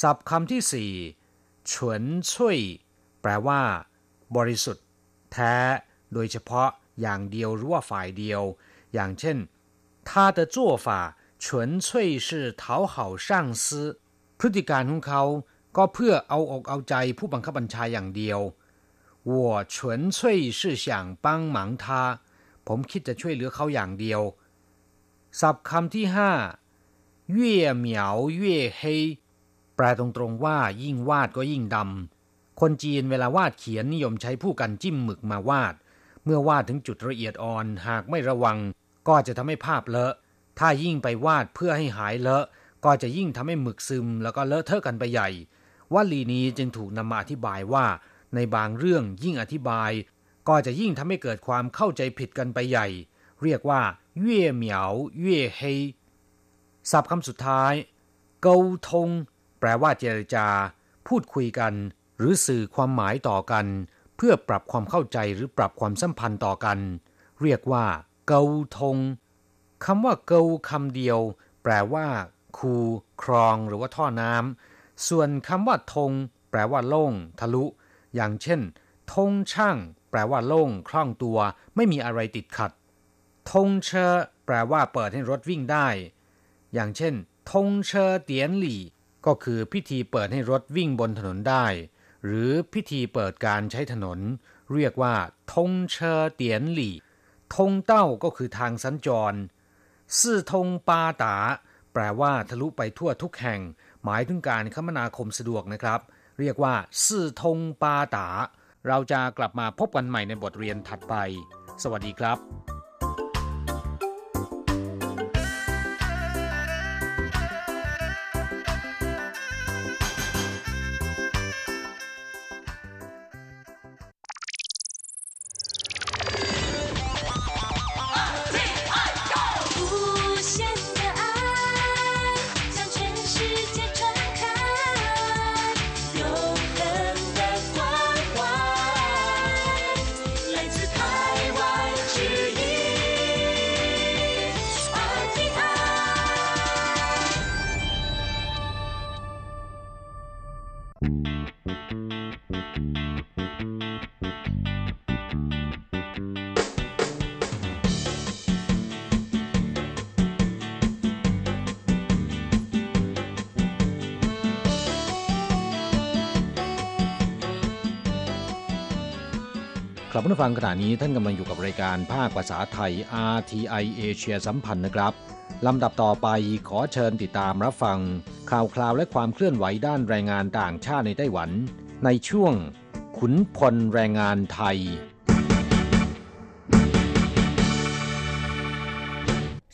Speaker 4: ศัพท์คำที่สี่เฉินช่วยแปลว่า บริสุทธิ์ แท้ โดยเฉพาะอย่างเดียวหรือว่าฝ่ายเดียว อย่างเช่น他的做法纯粹是讨好上司พฤติการของเขา ก็เพื่อเอาอกเอาใจผู้บังคับบัญชาอย่างเดียว我纯粹是想帮忙他 ผมคิดจะช่วยเหลือเขาอย่างเดียว ศัพท์คำที่ห้าเย่เหมียวเย่เฮแปลตรงๆว่ายิ่งวาดก็ยิ่งดำ คนจีนเวลาวาดเขียนนิยมใช้ผู้กันจิ้มหมึกมาวาด เมื่อวาดถึงจุดละเอียดอ่อนหากไม่ระวัง ก็จะทำให้ภาพเลอะ ถ้ายิ่งไปวาดเพื่อให้หายเลอะ ก็จะยิ่งทำให้หมึกซึม แล้วก็เลอะเทอะกันไปใหญ่วลีนี้จึงถูกนำมาอธิบายว่า ในบางเรื่องยิ่งอธิบาย ก็จะยิ่งทำให้เกิดความเข้าใจผิดกันไปใหญ่ เรียกว่าเย่เหมียวเย่เฮศัพท์คำสุดท้าย เกาทง แปลว่าเจรจา พูดคุยกัน หรือสื่อความหมายต่อกัน เพื่อปรับความเข้าใจหรือปรับความสัมพันธ์ต่อกัน เรียกว่า เกาทงคำว่าเกาคำเดียว แปลว่า คู ครอง หรือว่าท่อน้ำส่วนคำว่าทง แปลว่าโล่ง ทะลุ อย่างเช่น ทงช่าง แปลว่าโล่งคล่องตัว ไม่มีอะไรติดขัด ทงเชอแปลว่าเปิดให้รถวิ่งได้ อย่างเช่น ทงเชอเตียนหลี่ ก็คือพิธีเปิดให้รถวิ่งบนถนนได้ หรือพิธีเปิดการใช้ถนน เรียกว่า ทงเชอเตียนหลี่ ทงเต้าก็คือทางสัญจรซื่อทงปาตา แปลว่าทะลุไปทั่วทุกแห่ง หมายถึงการคมนาคมสะดวกนะครับ เรียกว่าซื่อทงปาตา เราจะกลับมาพบกันใหม่ในบทเรียนถัดไป สวัสดีครับ
Speaker 1: ลับมาฟังขณะนี้ท่านกำลังอยู่กับรายการภาคภาษาไทย RTI เอเชียสัมพันธ์นะครับลำดับต่อไปขอเชิญติดตามรับฟัง ข่าวคราวและความเคลื่อนไหวด้านแรงงานต่างชาติในไต้หวัน ในช่วง ขุนพลแรงงานไทย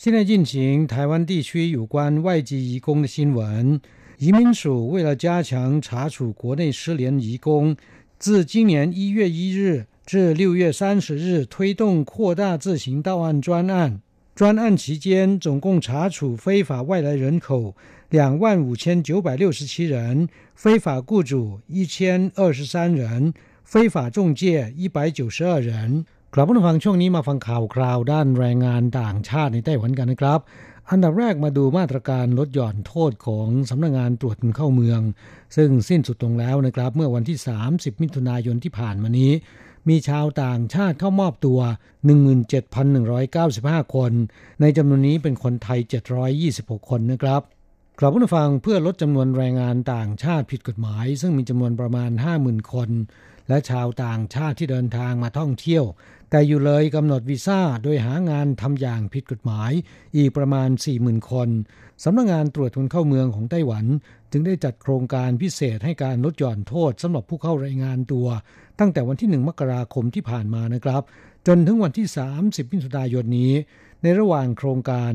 Speaker 1: 现在进行台湾地区有关外籍移工的新闻。移民署为了加强查处国内失联移工，自今年一月一日 至六月三十日推动扩大自行到案专案。专案期间，总共查处非法外来人口两万五千九百六十七人，非法雇主一千二十三人，非法中介一百九十二人。กลับมาฟังช่วงนี้มาฟังข่าวคราวด้านแรงงานต่างชาติในไต้หวันกันนะครับ อันดับแรกมาดูมาตรการลดหย่อนโทษของสำนักงงานตรวจคนเข้าเมือง ซึ่งสิ้นสุดลงแล้วนะครับ เมื่อวันที่ 30 มิถุนายนที่ผ่านมานี้ มีชาวต่างชาติเข้ามอบตัว 17,195 คน ในจำนวนนี้เป็นคนไทย 726 คนนะครับ กลับมาฟังเพื่อลดจำนวนแรงงานต่างชาติผิดกฎหมาย ซึ่งมีจำนวนประมาณ 50,000 คน และชาวต่างชาติที่เดินทางมาท่องเที่ยว แต่อยู่เลยกำหนดวีซ่าโดยหางานทำอย่างผิดกฎหมาย อีกประมาณ 40,000 คนสำนักงงานตรวจคนเข้าเมืองของไต้หวัน จึงได้จัดโครงการพิเศษให้การลดหย่อนโทษสำหรับผู้เข้ารายงานตัว ตั้งแต่วันที่ 1 มกราคมที่ผ่านมานะครับ จนถึงวันที่ 30มิถุนายนนี้ ในระหว่างโครงการ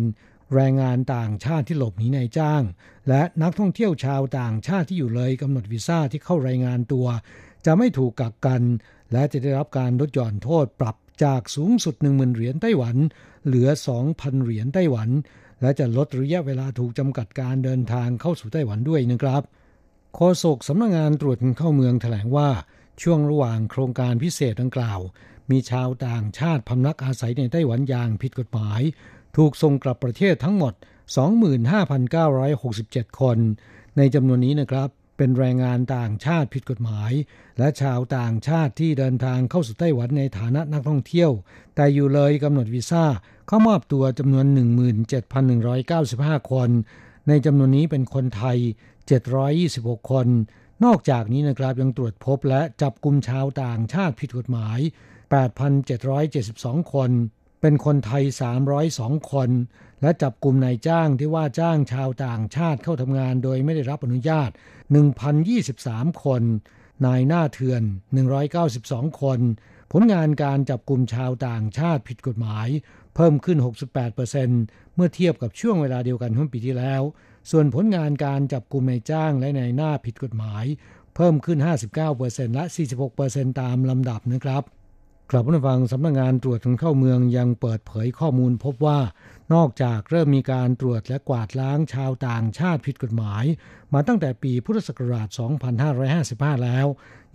Speaker 1: แรงงานต่างชาติที่หลบหนีนายจ้าง และนักท่องเที่ยวชาวต่างชาติที่อยู่เลยกำหนดวีซ่าที่เข้ารายงานตัว จะไม่ถูกกักกัน และจะได้รับการลดหย่อนโทษปรับจากสูงสุด 10,000 เหรียญไต้หวัน เหลือ 2,000 เหรียญไต้หวัน และจะลดระยะเวลาถูกจำกัดการเดินทางเข้าสู่ไต้หวันด้วยนะครับโฆษกสำนักงงานตรวจเข้าเมืองแถลงว่าช่วงระหว่างโครงการพิเศษดังกล่าว มีชาวต่างชาติพำนักอาศัยในไต้หวันอย่างผิดกฎหมาย ถูกส่งกลับประเทศทั้งหมด 25,967 คน ในจำนวนนี้นะครับเป็นแรงงานต่างชาติผิดกฎหมาย และชาวต่างชาติที่เดินทางเข้าสู่ไต้หวันในฐานะนักท่องเที่ยว แต่อยู่เลยกำหนดวีซ่าเข้ามอบตัวจำนวน 17,195 คน ในจำนวนนี้เป็นคนไทย 726 คน นอกจากนี้นะครับยังตรวจพบและจับกลุ่มชาวต่างชาติผิดกฎหมาย 8,772 คน เป็นคนไทย 302 คน และจับกลุ่มนายจ้างที่ว่าจ้างชาวต่างชาติเข้าทำงานโดยไม่ได้รับอนุญาต 1,023 คน นายหน้าเถื่อน 192 คน ผลงานการจับกลุ่มชาวต่างชาติผิดกฎหมาย เพิ่มขึ้น 68%เมื่อเทียบกับช่วงเวลาเดียวกันของปีที่แล้ว ส่วนผลงานการจับกลุ่มนายจ้างและนายหน้าผิดกฎหมาย เพิ่มขึ้น 59%และ 46%ตามลำดับนะครับ กลับมาฟังสำนักงงานตรวจคนเข้าเมืองยังเปิดเผยข้อมูลพบว่า นอกจากเริ่มมีการตรวจและกวาดล้างชาวต่างชาติผิดกฎหมาย มาตั้งแต่ปีพุทธศักราช 2555 แล้ว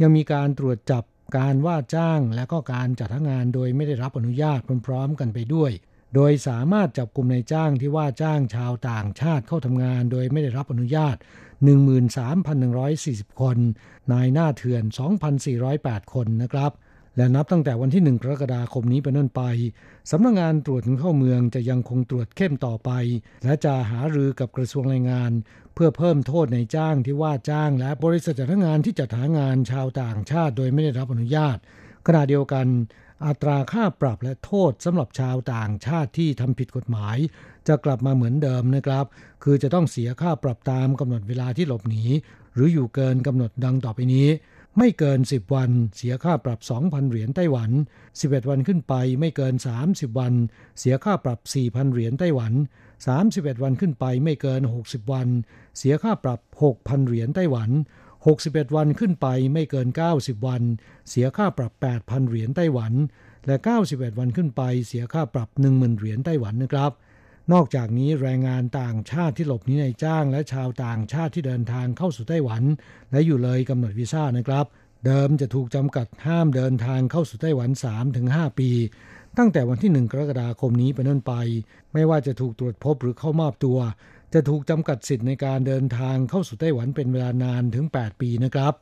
Speaker 1: ยังมีการตรวจจับการว่าจ้างและก็การจัดงานโดยไม่ได้รับอนุญาตพร้อมๆ กันไปด้วย โดยสามารถจับกลุ่มในจ้างที่ว่าจ้างชาวต่างชาติเข้าทำงานโดยไม่ได้รับอนุญาต 13,140 คน นายหน้าเถื่อน 2,408 คนนะครับ และนับตั้งแต่วันที่ 1 กรกฎาคมนี้เป็นต้นไป สำนักงงานตรวจเข้าเมืองจะยังคงตรวจเข้มต่อไป และจะหารือกับกระทรวงแรงงาน เพื่อเพิ่มโทษในจ้างที่ว่าจ้าง และบริษัทจัดงานที่จัดหางานชาวต่างชาติโดยไม่ได้รับอนุญาต ขณะเดียวกัน อัตราค่าปรับและโทษสำหรับชาวต่างชาติที่ทำผิดกฎหมาย จะกลับมาเหมือนเดิมนะครับ คือจะต้องเสียค่าปรับตามกำหนดเวลาที่หลบหนีหรืออยู่เกินกำหนดดังต่อไปนี้ ไม่เกิน 10 วัน เสียค่าปรับ 2,000 เหรียญไต้หวัน 11 วันขึ้นไปไม่เกิน 30 วัน เสียค่าปรับ 4,000 เหรียญไต้หวัน 31 วันขึ้นไปไม่เกิน 60 วัน เสียค่าปรับ 6,000 เหรียญไต้หวัน 61 วันขึ้นไปไม่เกิน 90 วัน เสียค่าปรับ 8,000 เหรียญไต้หวัน และ 91 วันขึ้นไปเสียค่าปรับ 10,000 เหรียญไต้หวันนะครับ นอกจากนี้แรงงานต่างชาติที่หลบหนีในจ้าง และชาวต่างชาติที่เดินทางเข้าสู่ไต้หวัน และอยู่เลยกำหนดวีซ่านะครับ เดิมจะถูกจำกัดห้ามเดินทางเข้าสู่ไต้หวัน 3-5 ปี ตั้งแต่วันที่ 1 กรกฎาคมนี้เป็นต้นไป ไม่ว่าจะถูกตรวจพบหรือเข้ามอบตัว จะถูกจำกัดสิทธิ์ในการเดินทางเข้าสู่ไต้หวันเป็นเวลานานถึง 8 ปีนะครับ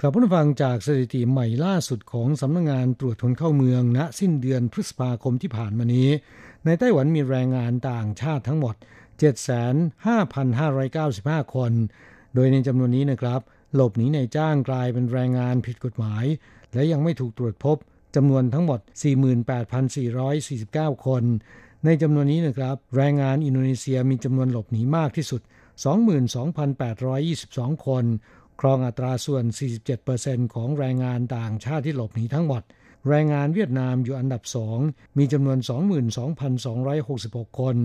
Speaker 1: ครับผู้ฟังจากสถิติใหม่ล่าสุดของสำนักงงานตรวจคนเข้าเมืองณสิ้นเดือนพฤษภาคมที่ผ่านมานี้ ในไต้หวันมีแรงงานต่างชาติทั้งหมด 75,595 คน โดยในจำนวนนี้นะครับ หลบหนีในจ้างกลายเป็นแรงงานผิดกฎหมาย และยังไม่ถูกตรวจพบจำนวนทั้งหมด 48,449 คน ในจำนวนนี้นะครับ แรงงานอินโดนีเซียมีจำนวนหลบหนีมากที่สุด 22,822 คน ครองอัตราส่วน 47%ของแรงงานต่างชาติที่หลบหนีทั้งหมด แรงงานเวียดนามอยู่อันดับ2มีจำนวน 22,266 คน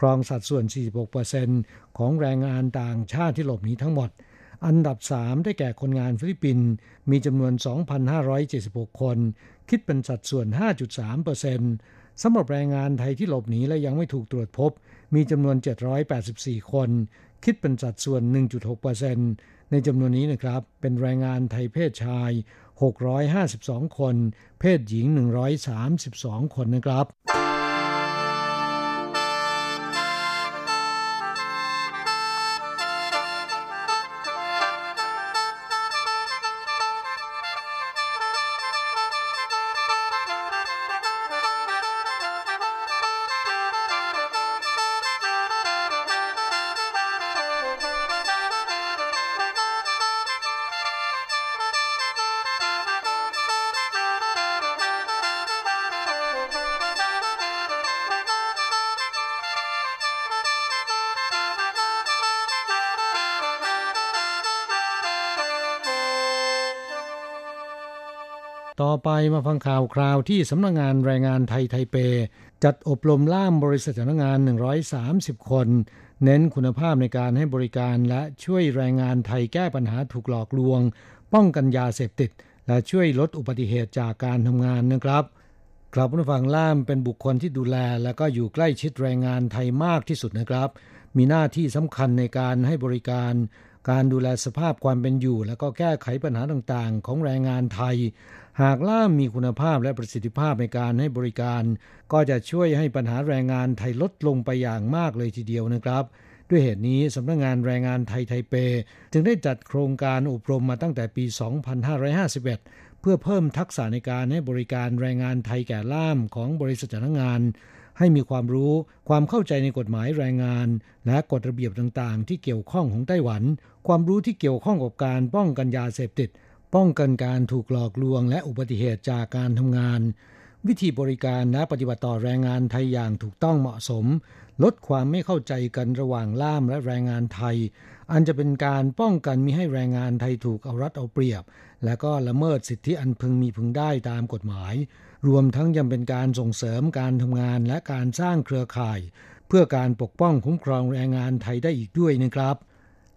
Speaker 1: ครองสัดส่วน 46%ของแรงงานต่างชาติที่หลบหนีทั้งหมด อันดับ 3 ได้แก่คนงานฟิลิปปินส์มีจำนวน 2,576 คน คิดเป็นสัดส่วน 5.3%สำหรับแรงงานไทยที่หลบหนีและยังไม่ถูกตรวจพบ มีจำนวน 784 คน คิดเป็นสัดส่วน 1.6%ในจำนวนนี้นะครับ เป็นแรงงานไทยเพศชาย 652 คน เพศหญิง 132 คนนะครับ ไปมาฟังข่าวคราวที่สำนักงงานแรงงานไทยไทเป จัดอบรมล่ามบริษัทจ้างงาน 130 คน เน้นคุณภาพในการให้บริการและช่วยแรงงานไทยแก้ปัญหาถูกหลอกลวง ป้องกันยาเสพติด และช่วยลดอุบัติเหตุจากการทำงานนะครับกลับผู้ฟังล่ามเป็นบุคคลที่ดูแล และก็อยู่ใกล้ชิดแรงงานไทยมากที่สุดนะครับ มีหน้าที่สำคัญในการให้บริการการดูแลสภาพความเป็นอยู่ และก็แก้ไขปัญหาต่างๆ ของแรงงานไทย หากล่ามมีคุณภาพและประสิทธิภาพในการให้บริการ ก็จะช่วยให้ปัญหาแรงงานไทยลดลงไปอย่างมากเลยทีเดียวนะครับ ด้วยเหตุนี้สำนักงงานแรงงานไทยไทเป จึงได้จัดโครงการอบรมมาตั้งแต่ปี 2551 เพื่อเพิ่มทักษะในการให้บริการแรงงานไทยแก่ล่ามของบริษัทจ้างงาน ให้มีความรู้ความเข้าใจในกฎหมายแรงงาน และกฎระเบียบต่างๆ ที่เกี่ยวข้องของไต้หวัน ความรู้ที่เกี่ยวข้องกับการป้องกันยาเสพติด ป้องกันการถูกหลอกลวงและอุบัติเหตุจากการทำงาน วิธีบริการและปฏิบัติต่อแรงงานไทยอย่างถูกต้องเหมาะสม ลดความไม่เข้าใจกันระหว่างล่ามและแรงงานไทย อันจะเป็นการป้องกันมิให้แรงงานไทยถูกเอารัดเอาเปรียบ และก็ละเมิดสิทธิอันพึงมีพึงได้ตามกฎหมาย รวมทั้งยังเป็นการส่งเสริมการทำงานและการสร้างเครือข่าย เพื่อการปกป้องคุ้มครองแรงงานไทยได้อีกด้วยนะครับ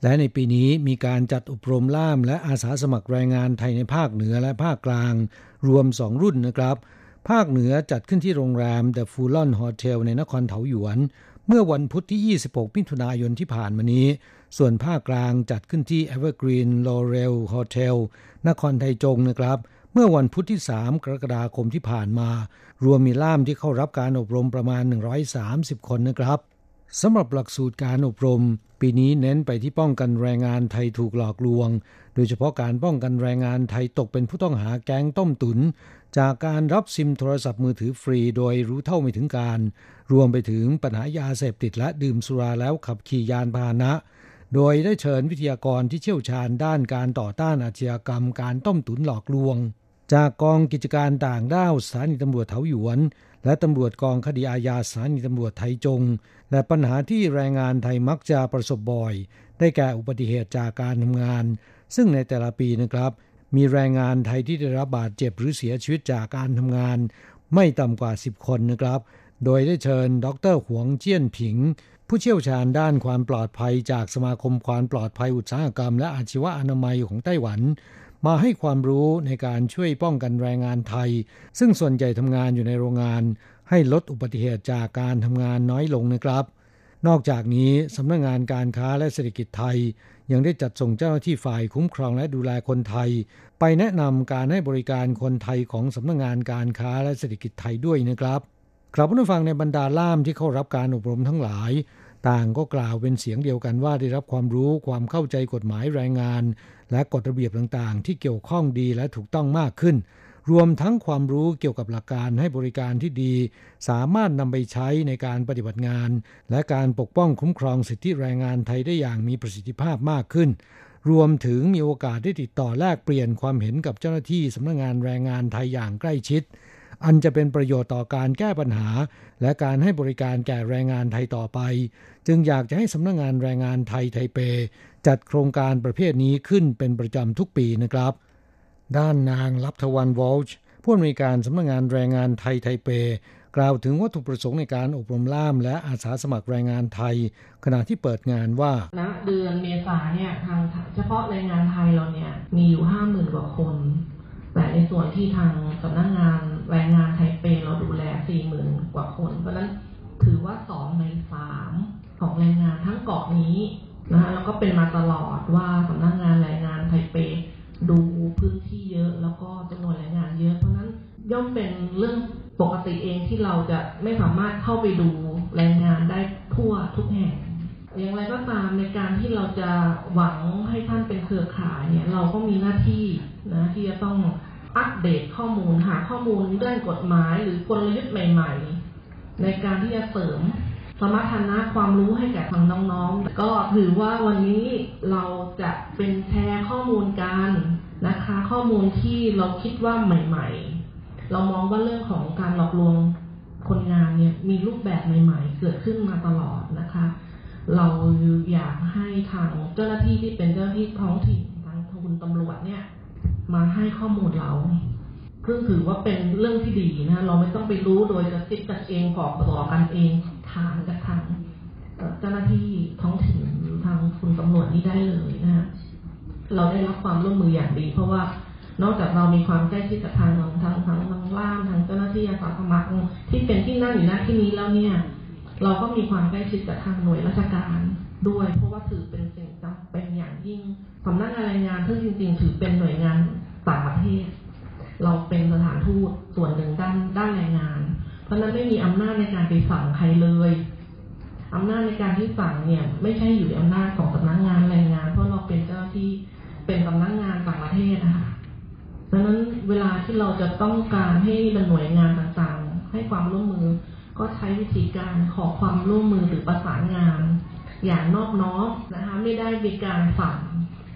Speaker 1: และในปีนี้มีการจัดอบรมล่ามและอาสาสมัครแรงงานไทยในภาคเหนือและภาคกลาง รวมสองรุ่นนะครับ ภาคเหนือจัดขึ้นที่โรงแรม The Fulon Hotel ในนครเถาหยวน เมื่อวันพุธที่ 26 มิถุนายนที่ผ่านมานี้ ส่วนภาคกลางจัดขึ้นที่ Evergreen Laurel Hotel นครไทจงนะครับเมื่อวันพุธที่ 3 กรกฎาคมที่ผ่านมา รวมมีล่ามที่เข้ารับการอบรมประมาณ 130 คนนะครับสำหรับหลักสูตรการอบรม ปีนี้เน้นไปที่ป้องกันแรงงานไทยถูกหลอกลวง โดยเฉพาะการป้องกันแรงงานไทยตกเป็นผู้ต้องหาแก๊งต้มตุน จากการรับซิมโทรศัพท์มือถือฟรีโดยรู้เท่าไม่ถึงการ รวมไปถึงปัญหายาเสพติดและดื่มสุราแล้วขับขี่ยานพาหนะ โดยได้เชิญวิทยากรที่เชี่ยวชาญด้านการต่อต้านอาชญากรรมการต้มตุนหลอกลวง จากกองกิจการต่างด้าวสถานีตำรวจเถาหยวน และตำรวจกองคดีอาญาสถานีตำรวจไทยจง และปัญหาที่แรงงานไทยมักจะประสบบ่อย ได้แก่อุบัติเหตุจากการทำงาน ซึ่งในแต่ละปีนะครับ มีแรงงานไทยที่ได้รับบาดเจ็บหรือเสียชีวิตจากการทำงาน ไม่ต่ำกว่า 10 คนนะครับ โดยได้เชิญ ดรหวงเจี้ยนผิง ผู้เชี่ยวชาญด้านความปลอดภัยจากสมาคมความปลอดภัยอุตสาหกรรม และอาชีวะอนามัยของไต้หวัน มาให้ความรู้ในการช่วยป้องกันแรงงานไทย ซึ่งส่วนใหญ่ทำงานอยู่ในโรงงาน ให้ลดอุบัติเหตุจากการทำงานน้อยลงนะครับ นอกจากนี้สำนักงงานการค้าและเศรษฐกิจไทย ยังได้จัดส่งเจ้าหน้าที่ฝ่ายคุ้มครองและดูแลคนไทย ไปแนะนำการให้บริการคนไทยของสำนักงงานการค้าและเศรษฐกิจไทยด้วยนะครับครับผู้ฟังในบรรดาล่ามที่เข้ารับการอบรมทั้งหลาย ต่างก็กล่าวเป็นเสียงเดียวกันว่าได้รับความรู้ความเข้าใจกฎหมายแรงงาน และกฎระเบียบต่างๆ ที่เกี่ยวข้องดีและถูกต้องมากขึ้น รวมทั้งความรู้เกี่ยวกับหลักการให้บริการที่ดี สามารถนำไปใช้ในการปฏิบัติงาน และการปกป้องคุ้มครองสิทธิแรงงานไทยได้อย่างมีประสิทธิภาพมากขึ้น รวมถึงมีโอกาสได้ติดต่อแลกเปลี่ยนความเห็นกับเจ้าหน้าที่สำนักงงานแรงงานไทยอย่างใกล้ชิด อันจะเป็นประโยชน์ต่อการแก้ปัญหา และการให้บริการแก่แรงงานไทยต่อไป จึงอยากจะให้สำนักงงานแรงงานไทยไทเป จัดโครงการประเภทนี้ขึ้นเป็นประจำทุกปีนะครับ ด้านนางลับทวันวอลช์ผู้อำนวยการสำนักงงานแรงงานไทยไทเป กล่าวถึงวัตถุประสงค์ในการอบรมล่ามและอาสาสมัครแรงงานไทย ขณะที่เปิดงานว่า
Speaker 7: ณเดือนเมษาเนี่ยทางเฉพาะแรงงานไทยเราเนี่ยมีอยู่ห้าหมื่นกว่าคน แต่ในส่วนที่ทางสำนักงงานแรงงานไทเปเราดูแลสี่หมื่นกว่าคน เพราะนั้นถือว่าสองในสามของแรงงานทั้งเกาะนี้นะคะแล้วก็เป็นมาตลอดว่าสำนักงานแรงงานไทเปดูพื้นที่เยอะแล้วก็จำนวนแรงงานเยอะ เพราะนั้นย่อมเป็นเรื่องปกติเองที่เราจะไม่สามารถเข้าไปดูแรงงานได้ทั่วทุกแห่ง อย่างไรก็ตามในการที่เราจะหวังให้ท่านเป็นเครือข่ายเนี่ยเราก็มีหน้าที่นะที่จะต้อง อัปเดตข้อมูลหาข้อมูลเรื่องกฎหมายหรือกลยุทธ์ใหม่ ๆ ในการที่จะเสริมสมรรถนะความรู้ให้แก่ทางน้องๆ ก็ถือว่าวันนี้เราจะเป็นแชร์ข้อมูลกันนะคะ ข้อมูลที่เราคิดว่าใหม่ ๆ เรามองว่าเรื่องของการหลอกลวงคนงานเนี่ยมีรูปแบบใหม่ ๆ เกิดขึ้นมาตลอดนะคะ เราอยากให้ทางเจ้าหน้าที่ที่เป็นเจ้าหน้าที่ท้องถิ่นทางทุนตำรวจเนี่ย มาให้ข้อมูลเราซึ่งถือว่าเป็นเรื่องที่ดีนะ เราไม่ต้องไปรู้โดยกระซิบกันเองขอบต่อกันเองทางกับทางเจ้าหน้าที่ท้องถิ่นทางคุณตำรวจนี่ได้เลยนะเราได้รับความร่วมมืออย่างดี เพราะว่านอกจากเรามีความใกล้ชิดกับทางทางทางทางล่ามทางเจ้าหน้าที่อาสาสมัครที่เป็นที่นั่งอยู่หน้าที่นี้แล้วเนี่ย เราก็มีความใกล้ชิดกับทางหน่วยราชการด้วย เพราะว่าถือเป็นสิ่งจำเป็นอย่างยิ่ง สำนักงานแรงงานซึ่งจริงๆถือเป็นหน่วยงานต่างประเทศ เราเป็นสถานทูตส่วนหนึ่งด้านด้านแรงงาน เพราะนั้นไม่มีอำนาจในการไปสั่งใครเลยอำนาจในการที่สั่งเนี่ย ไม่ใช่อยู่ในอำนาจของสำนักงานแรงงาน เพราะเราเป็นเจ้าที่เป็นสำนักงานต่างประเทศนะคะดังนั้นเวลาที่เราจะต้องการให้หน่วยงานต่างๆ ให้ความร่วมมือ ก็ใช้วิธีการขอความร่วมมือหรือประสานงาน อย่างนอบน้อมนะคะไม่ได้มีการสั่ง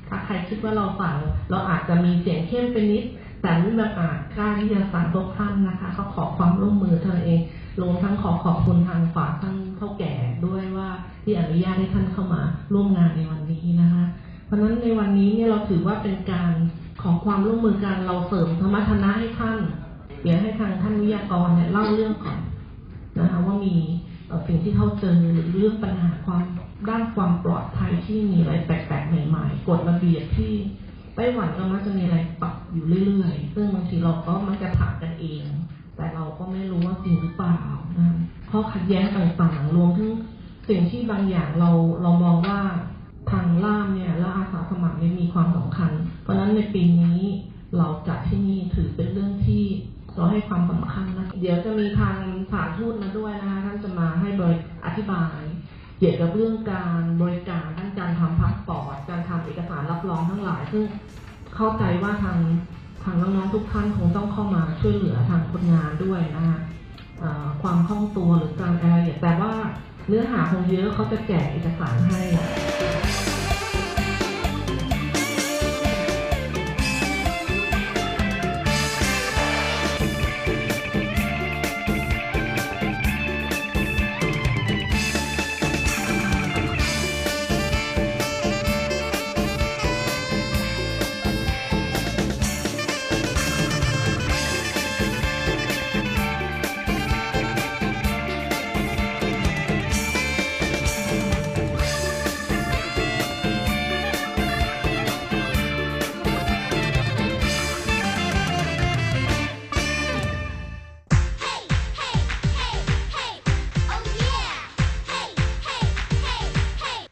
Speaker 7: ถ้าใครคิดว่าเราสั่งเราอาจจะมีเสียงเข้มไปนิด แต่ไม่ประกาศกล้าที่จะสั่งทุกท่านนะคะ ก็ขอความร่วมมือเธอเองรวมทั้งขอขอบคุณทางฝ่าท่านเท่าแก่ด้วยว่าที่อนุญาตให้ท่านเข้ามาร่วมงานในวันนี้นะคะ เพราะฉะนั้นในวันนี้เนี่ยเราถือว่าเป็นการขอความร่วมมือกันเราเสริมธรรมทนะให้ท่าน เดี๋ยวให้ทางท่านวิทยากรเนี่ยเล่าเรื่องก่อนนะคะว่ามีสิ่งที่เขาเจอหรือเรื่องปัญหาความ ด้านความปลอดภัยที่มีอะไรแปลกๆใหม่ๆกฎระเบียบที่ไต้หวันก็มักจะมีอะไรปรับอยู่เรื่อยๆ ซึ่งบางทีเราก็มักจะถามกันเอง แต่เราก็ไม่รู้ว่าจริงหรือเปล่านะข้อขัดแย้งต่างๆ รวมถึงสิ่งที่บางอย่างเราเรามองว่าทางล่ามเนี่ยและอาสาสมัครเนี่ยมีความสำคัญ เพราะฉะนั้นในปีนี้เราจัดที่นี่ถือเป็นเรื่องที่เราให้ความสำคัญนะเดี๋ยวจะมีทางสถานทูตมาด้วยนะคะท่านจะมาให้โดยอธิบาย เกี่ยวกับเรื่องการบริการด้านการทำพาสปอร์ตการทำเอกสารรับรองทั้งหลาย ซึ่งเข้าใจว่าทางทางน้องๆทุกท่านคงต้องเข้ามาช่วยเหลือทางคนงานด้วยนะคะความคล่องตัวหรือการอะไรแต่ว่าเนื้อหาคงเยอะเขาจะแจกเอกสารให้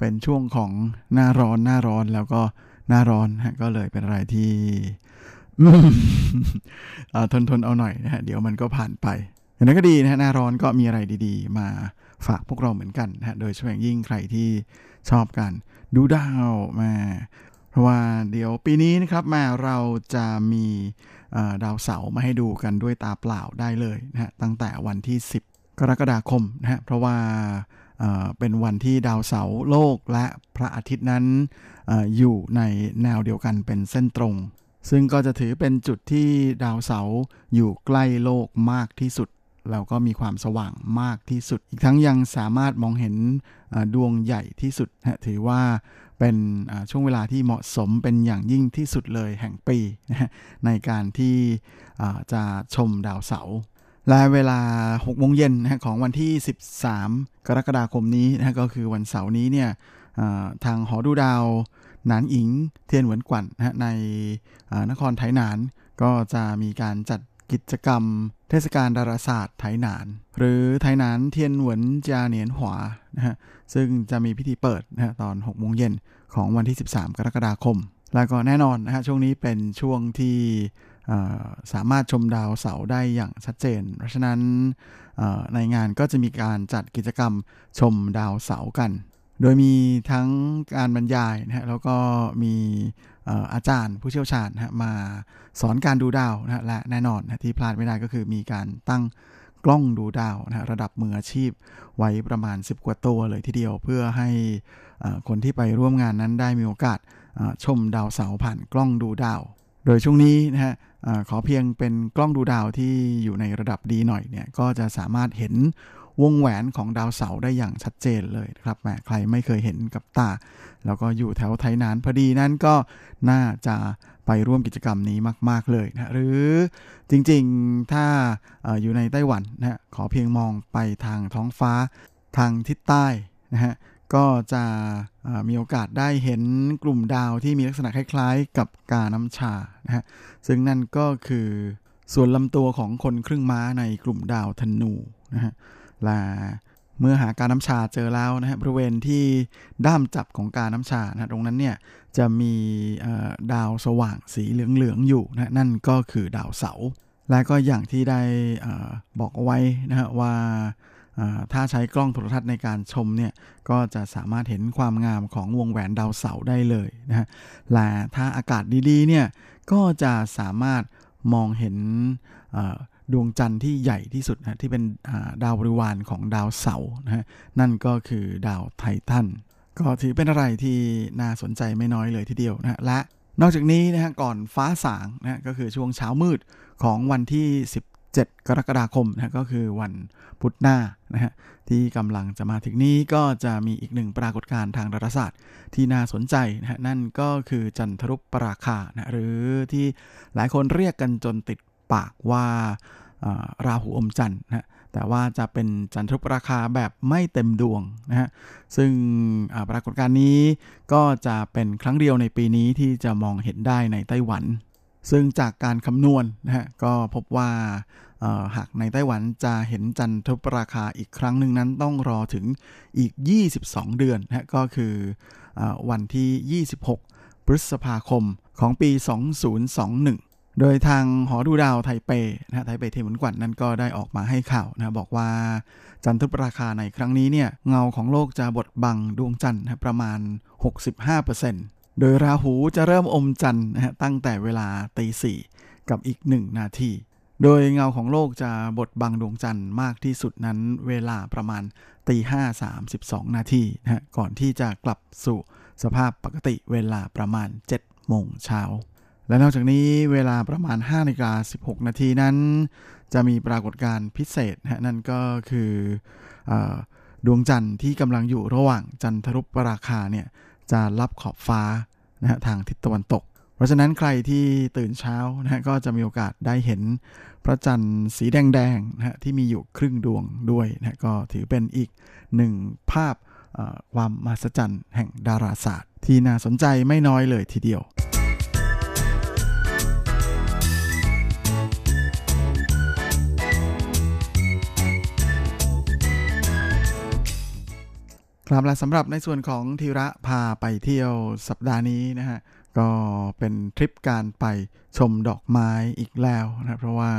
Speaker 8: เป็นช่วงของหน้าร้อนหน้าร้อนแล้วก็หน้าร้อนฮะก็เลยเป็นอะไรที่ทนทนเอาหน่อยนะฮะเดี๋ยวมันก็ผ่านไปอย่างนั้นก็ดีนะฮะหน้าร้อนก็มีอะไรดีๆ มาฝากพวกเราเหมือนกันนะฮะโดยเฉพาะยิ่งใครที่ชอบกัน ดูดาวมาเพราะว่าเดี๋ยวปีนี้นะครับมาเราจะมีดาวเสาร์มาให้ดูกันด้วยตาเปล่าได้เลยนะฮะตั้งแต่วันที่ 10 กรกฎาคมนะฮะเพราะว่า เป็นวันที่ดาวเสาร์โลกและพระอาทิตย์นั้นออยู่ในแนวเดียวกันเป็นเส้นตรง ซึ่งก็จะถือเป็นจุดที่ดาวเสาร์อยู่ใกล้โลกมากที่สุด แล้วก็มีความสว่างมากที่สุด อีกทั้งยังสามารถมองเห็นดวงใหญ่ที่สุด ถือว่าเป็นช่วงเวลาที่เหมาะสมเป็นอย่างยิ่งที่สุดเลยแห่งปี ในการที่จะชมดาวเสาร์ และเวลา6โมงเย็นนะของวันที่ 13 กรกฎาคมนี้นะก็คือวันเสาร์นี้เนี่ยทางหอดูดาว หนานอิงเทียนเหวินกวันนะในนครไทหนาน ก็จะมีการจัดกิจกรรม เทศกาลดาราศาสตร์ไทหนาน หรือไทหนานเทียนเหวินจาเนียนหวานะฮะซึ่งจะมีพิธีเปิดนะฮะตอน6โมงเย็นของวันที่ 13 กรกฎาคม แล้วก็แน่นอนนะฮะช่วงนี้เป็นช่วงที่ สามารถชมดาวเสาร์ได้อย่างชัดเจน เพราะฉะนั้นในงานก็จะมีการจัดกิจกรรมชมดาวเสาร์กัน โดยมีทั้งการบรรยายนะฮะแล้วก็มีอาจารย์ผู้เชี่ยวชาญนะมาสอนการดูดาวนะและแน่นอนนะที่พลาดไม่ได้ก็คือมีการตั้งกล้องดูดาวนะระดับมืออาชีพไว้ประมาณ 10 กว่าตัวเลยทีเดียวเพื่อให้คนที่ไปร่วมงานนั้นได้มีโอกาสชมดาวเสาร์ผ่านกล้องดูดาว โดยช่วงนี้นะฮะขอเพียงเป็นกล้องดูดาวที่อยู่ในระดับดีหน่อยเนี่ยก็จะสามารถเห็นวงแหวนของดาวเสาร์ได้อย่างชัดเจนเลยครับแหมใครไม่เคยเห็นกับตา แล้วก็อยู่แถวไทยนานพอดีนั่นก็น่าจะไปร่วมกิจกรรมนี้มาก ๆ เลยนะหรือจริงๆถ้าออยู่ในไต้หวันนะขอเพียงมองไปทางท้องฟ้าทางทิศใต้นะฮะ ก็จะมีโอกาสได้เห็นกลุ่มดาวที่มีลักษณะคล้ายๆ กับกาน้ำชานะฮะซึ่งนั่นก็คือส่วนลำตัวของคนครึ่งม้าในกลุ่มดาวธนูนะฮะและเมื่อหาการน้ำชาเจอแล้วนะฮะบริเวณที่ด้ามจับของการน้ำชานะตรงนั้นเนี่ยจะมีดาวสว่างสีเหลืองๆอยู่นะนั่นก็คือดาวเสาร์และก็อย่างที่ได้บอกเอาไว้นะฮะว่า ถ้าใช้กล้องโทรทัศน์ในการชมเนี่ยก็จะสามารถเห็นความงามของวงแหวนดาวเสาร์ได้เลยนะฮะและถ้าอากาศดีๆเนี่ยก็จะสามารถมองเห็นดวงจันทร์ที่ใหญ่ที่สุดนะที่เป็นดาวบริวารของดาวเสาร์นะฮะนั่นก็คือดาวไททันก็ถือเป็นอะไรที่น่าสนใจไม่น้อยเลยทีเดียวนะและนอกจากนี้นะฮะก่อนฟ้าสางนะก็คือช่วงเช้ามืดของวันที่ 7 กรกฎาคมนะก็คือวันพุธหน้านะฮะที่กำลังจะมาถึงนี้ก็จะมีอีกหนึ่งปรากฏการณ์ทางดาราศาสตร์ที่น่าสนใจนะฮะนั่นก็คือจันทรุปปราคานะหรือที่หลายคนเรียกกันจนติดปากว่าราหูอมจันทร์นะแต่ว่าจะเป็นจันทรุปราคาแบบไม่เต็มดวงนะฮะ ซึ่งปรากฏการณ์นี้ก็จะเป็นครั้งเดียวในปีนี้ที่จะมองเห็นได้ในไต้หวัน ซึ่งจากการคำนวณนะฮะก็พบว่าหากในไต้หวันจะเห็นจันทรุปราคาอีกครั้งหนึ่งนั้นต้องรอถึงอีก 22 เดือนนะก็คืออวันที่ 26 พฤษภาคมของปี 2021 โดยทางหอดูดาวไทเปนะไทเปเทมุนกวันนั้นก็ได้ออกมาให้ข่าวนะบอกว่าจันทรุปราคาในครั้งนี้เนี่ยเงาของโลกจะบดบังดวงจันทร์ประมาณ 65% โดยราหูจะเริ่มอมจันทร์นะฮะตั้งแต่เวลาตีสี่กับอีก1นาที โดยเงาของโลกจะบดบังดวงจันทร์มากที่สุดนั้นเวลาประมาณตีห้าสามสิบสองนาทีนะฮะก่อนที่จะกลับสู่สภาพปกติเวลาประมาณ7โมงเช้าและนอกจากนี้เวลาประมาณ5นาฬิกา16 นาทีนั้น จะมีปรากฏการณ์พิเศษนะนั่นก็คืออดวงจันทร์ที่กำลังอยู่ระหว่างจันทรุปราคาเนี่ย จะรับขอบฟ้านะฮะทางทิศตะวันตก เพราะฉะนั้นใครที่ตื่นเช้านะฮะก็จะมีโอกาสได้เห็นพระจันทร์สีแดงๆนะฮะที่มีอยู่ครึ่งดวงด้วยนะก็ถือเป็นอีกหนึ่งภาพความมหัศจรรย์แห่งดาราศาสตร์ ที่น่าสนใจไม่น้อยเลยทีเดียว ครับและสำหรับในส่วนของธีระพาไปเที่ยวสัปดาห์นี้นะฮะก็เป็นทริปการไปชมดอกไม้อีกแล้วนะเพราะว่า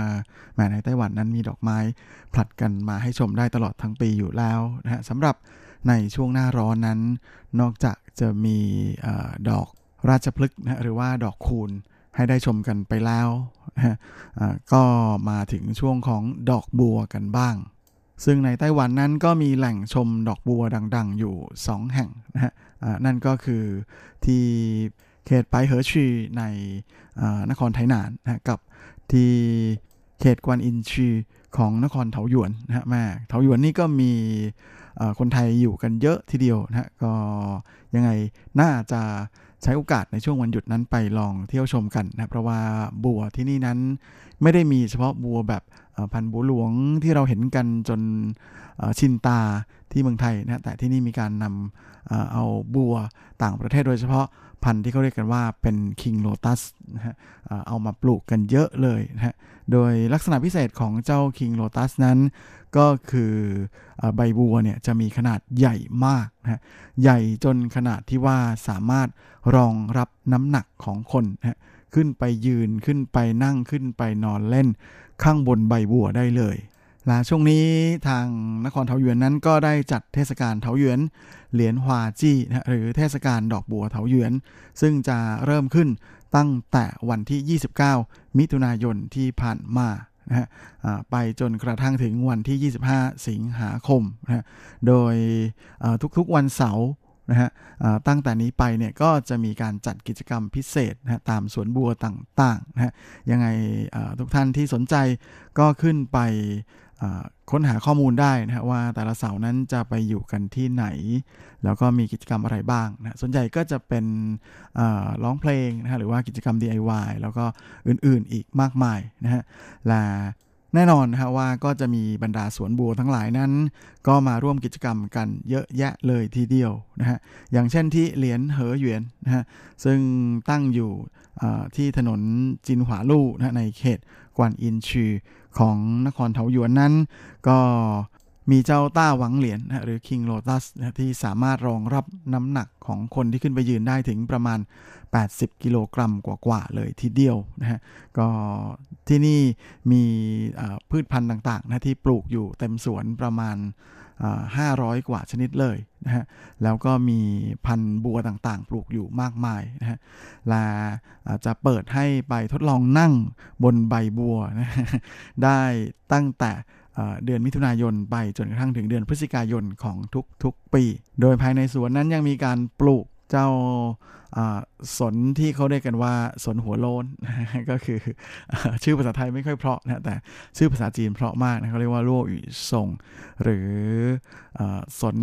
Speaker 8: แม้ในไต้หวันนั้นมีดอกไม้ผลัดกันมาให้ชมได้ตลอดทั้งปีอยู่แล้วนะฮะสำหรับในช่วงหน้าร้อนนั้น นอกจากจะมีอดอกราชพฤกษ์นะหรือว่าดอกคูณให้ได้ชมกันไปแล้วนะก็มาถึงช่วงของดอกบัวกันบ้าง ซึ่งในไต้หวันนั้นก็มีแหล่งชมดอกบัวดังๆ อยู่ 2 แห่งนะฮะนั่นก็คือที่เขตไปเหอชีในนครไทหนานนะกับที่เขตกวนอินชีของนครเถาหยวนนะฮะแม่เถาหยวนนี่ก็มีคนไทยอยู่กันเยอะทีเดียวนะฮะก็ยังไงน่าจะ ใช้โอกาสในช่วงวันหยุดนั้นไปลองเที่ยวชมกันนะเพราะว่าบัวที่นี่นั้นไม่ได้มีเฉพาะบัวแบบพันธุ์บัวหลวงที่เราเห็นกันจนชินตาที่เมืองไทยนะแต่ที่นี่มีการนำเอาบัวต่างประเทศโดยเฉพาะพันธุ์ที่เขาเรียกกันว่าเป็นคิงโลตัสนะฮะเอามาปลูกกันเยอะเลยนะฮะโดยลักษณะพิเศษของเจ้าคิงโลตัสนั้น ก็คือใบบัวเนี่ยจะมีขนาดใหญ่มากนะใหญ่จนขนาดที่ว่าสามารถรองรับน้ำหนักของคนนะขึ้นไปยืนขึ้นไปนั่งขึ้นไปนอนเล่น ข้างบนใบบัวได้เลยและช่วงนี้ทางนครเทาหยวนนั้นก็ได้จัดเทศกาลเทาหยวนเหรียญฮวาจี้นะหรือเทศกาลดอกบัวเถาหยวน ซึ่งจะเริ่มขึ้นตั้งแต่วันที่ 29 มิถุนายนที่ผ่านมา นะฮะไปจนกระทั่งถึงวันที่ 25 สิงหาคมนะฮะโดยทุกๆวันเสาร์นะฮะตั้งแต่นี้ไปเนี่ยก็จะมีการจัดกิจกรรมพิเศษนะตามสวนบัวต่างๆนะฮะยังไงทุกท่านที่สนใจก็ขึ้นไป ค้นหาข้อมูลได้นะฮะว่าแต่ละเสาร์นั้นจะไปอยู่กันที่ไหน แล้วก็มีกิจกรรมอะไรบ้างนะส่วนใหญ่ก็จะเป็นร้องเพลงนะฮะหรือว่ากิจกรรม DIY แล้วก็อื่นๆอีกมากมายนะฮะและแน่นอนนะฮะว่าก็จะมีบรรดาสวนบัวทั้งหลายนั้น ก็มาร่วมกิจกรรมกันเยอะแยะเลยทีเดียวนะฮะอย่างเช่นที่เหรียญเหอหยวนนะฮะซึ่งตั้งอยู่ที่ถนนจินหวาลู่นะในเขตกวนอินชี ของนครเทาหยวนนั้น ก็มีเจ้าต้าหวังเหรียญนะหรือ King Lotus ที่สามารถรองรับน้ำหนักของคนที่ขึ้นไปยืนได้ถึงประมาณ 80 กิโลกรัมกว่าๆเลยทีเดียวนะฮะก็ที่นี่มีพืชพันธุ์ต่างๆนะที่ปลูกอยู่เต็มสวนประมาณ 500 กว่าชนิดเลยนะฮะ แล้วก็มีพันธุ์บัวต่างๆ ปลูกอยู่มากมายนะฮะและจะเปิดให้ไปทดลองนั่งบนใบบัวนะได้ตั้งแต่เดือนมิถุนายนไปจนกระทั่งถึงเดือนพฤศจิกายนของทุกๆปี โดยภายในสวนนั้นยังมีการปลูก เจ้าสนที่เขาเรียกกันว่าสนหัวโลนก็คือชื่อภาษาไทยไม่ค่อยเพราะนะแต่ชื่อภาษาจีนเพราะมากนะเขาเรียกว่าร่วอีส่ง หรือสน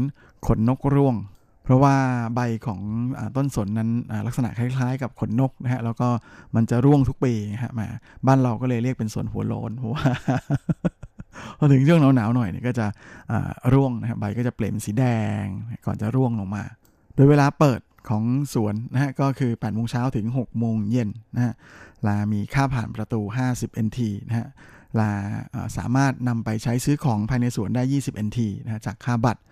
Speaker 8: ขนนกร่วง เพราะว่าใบของอต้นสนนั้นลักษณะคล้ายๆ กับขนนกนะฮะแล้วก็มันจะร่วงทุกปีฮะมาบ้านเราก็เลยเรียกเป็นสนหัวโลนเพราะว่าพอถึงช่วงหนาวๆหน่อยเนี่ยก็จะร่วงนะครับใบก็จะเปลี่ยนสีแดงก่อนจะร่วงลงมา โดยเวลาเปิด ของสวนนะฮะก็คือ8โมงเช้าถึง 6 โมงเย็นนะฮะลามีค่าผ่านประตู 50 NT นะฮะลาสามารถนำไปใช้ซื้อของภายในสวนได้ 20 NT นะฮะจากค่าบัตร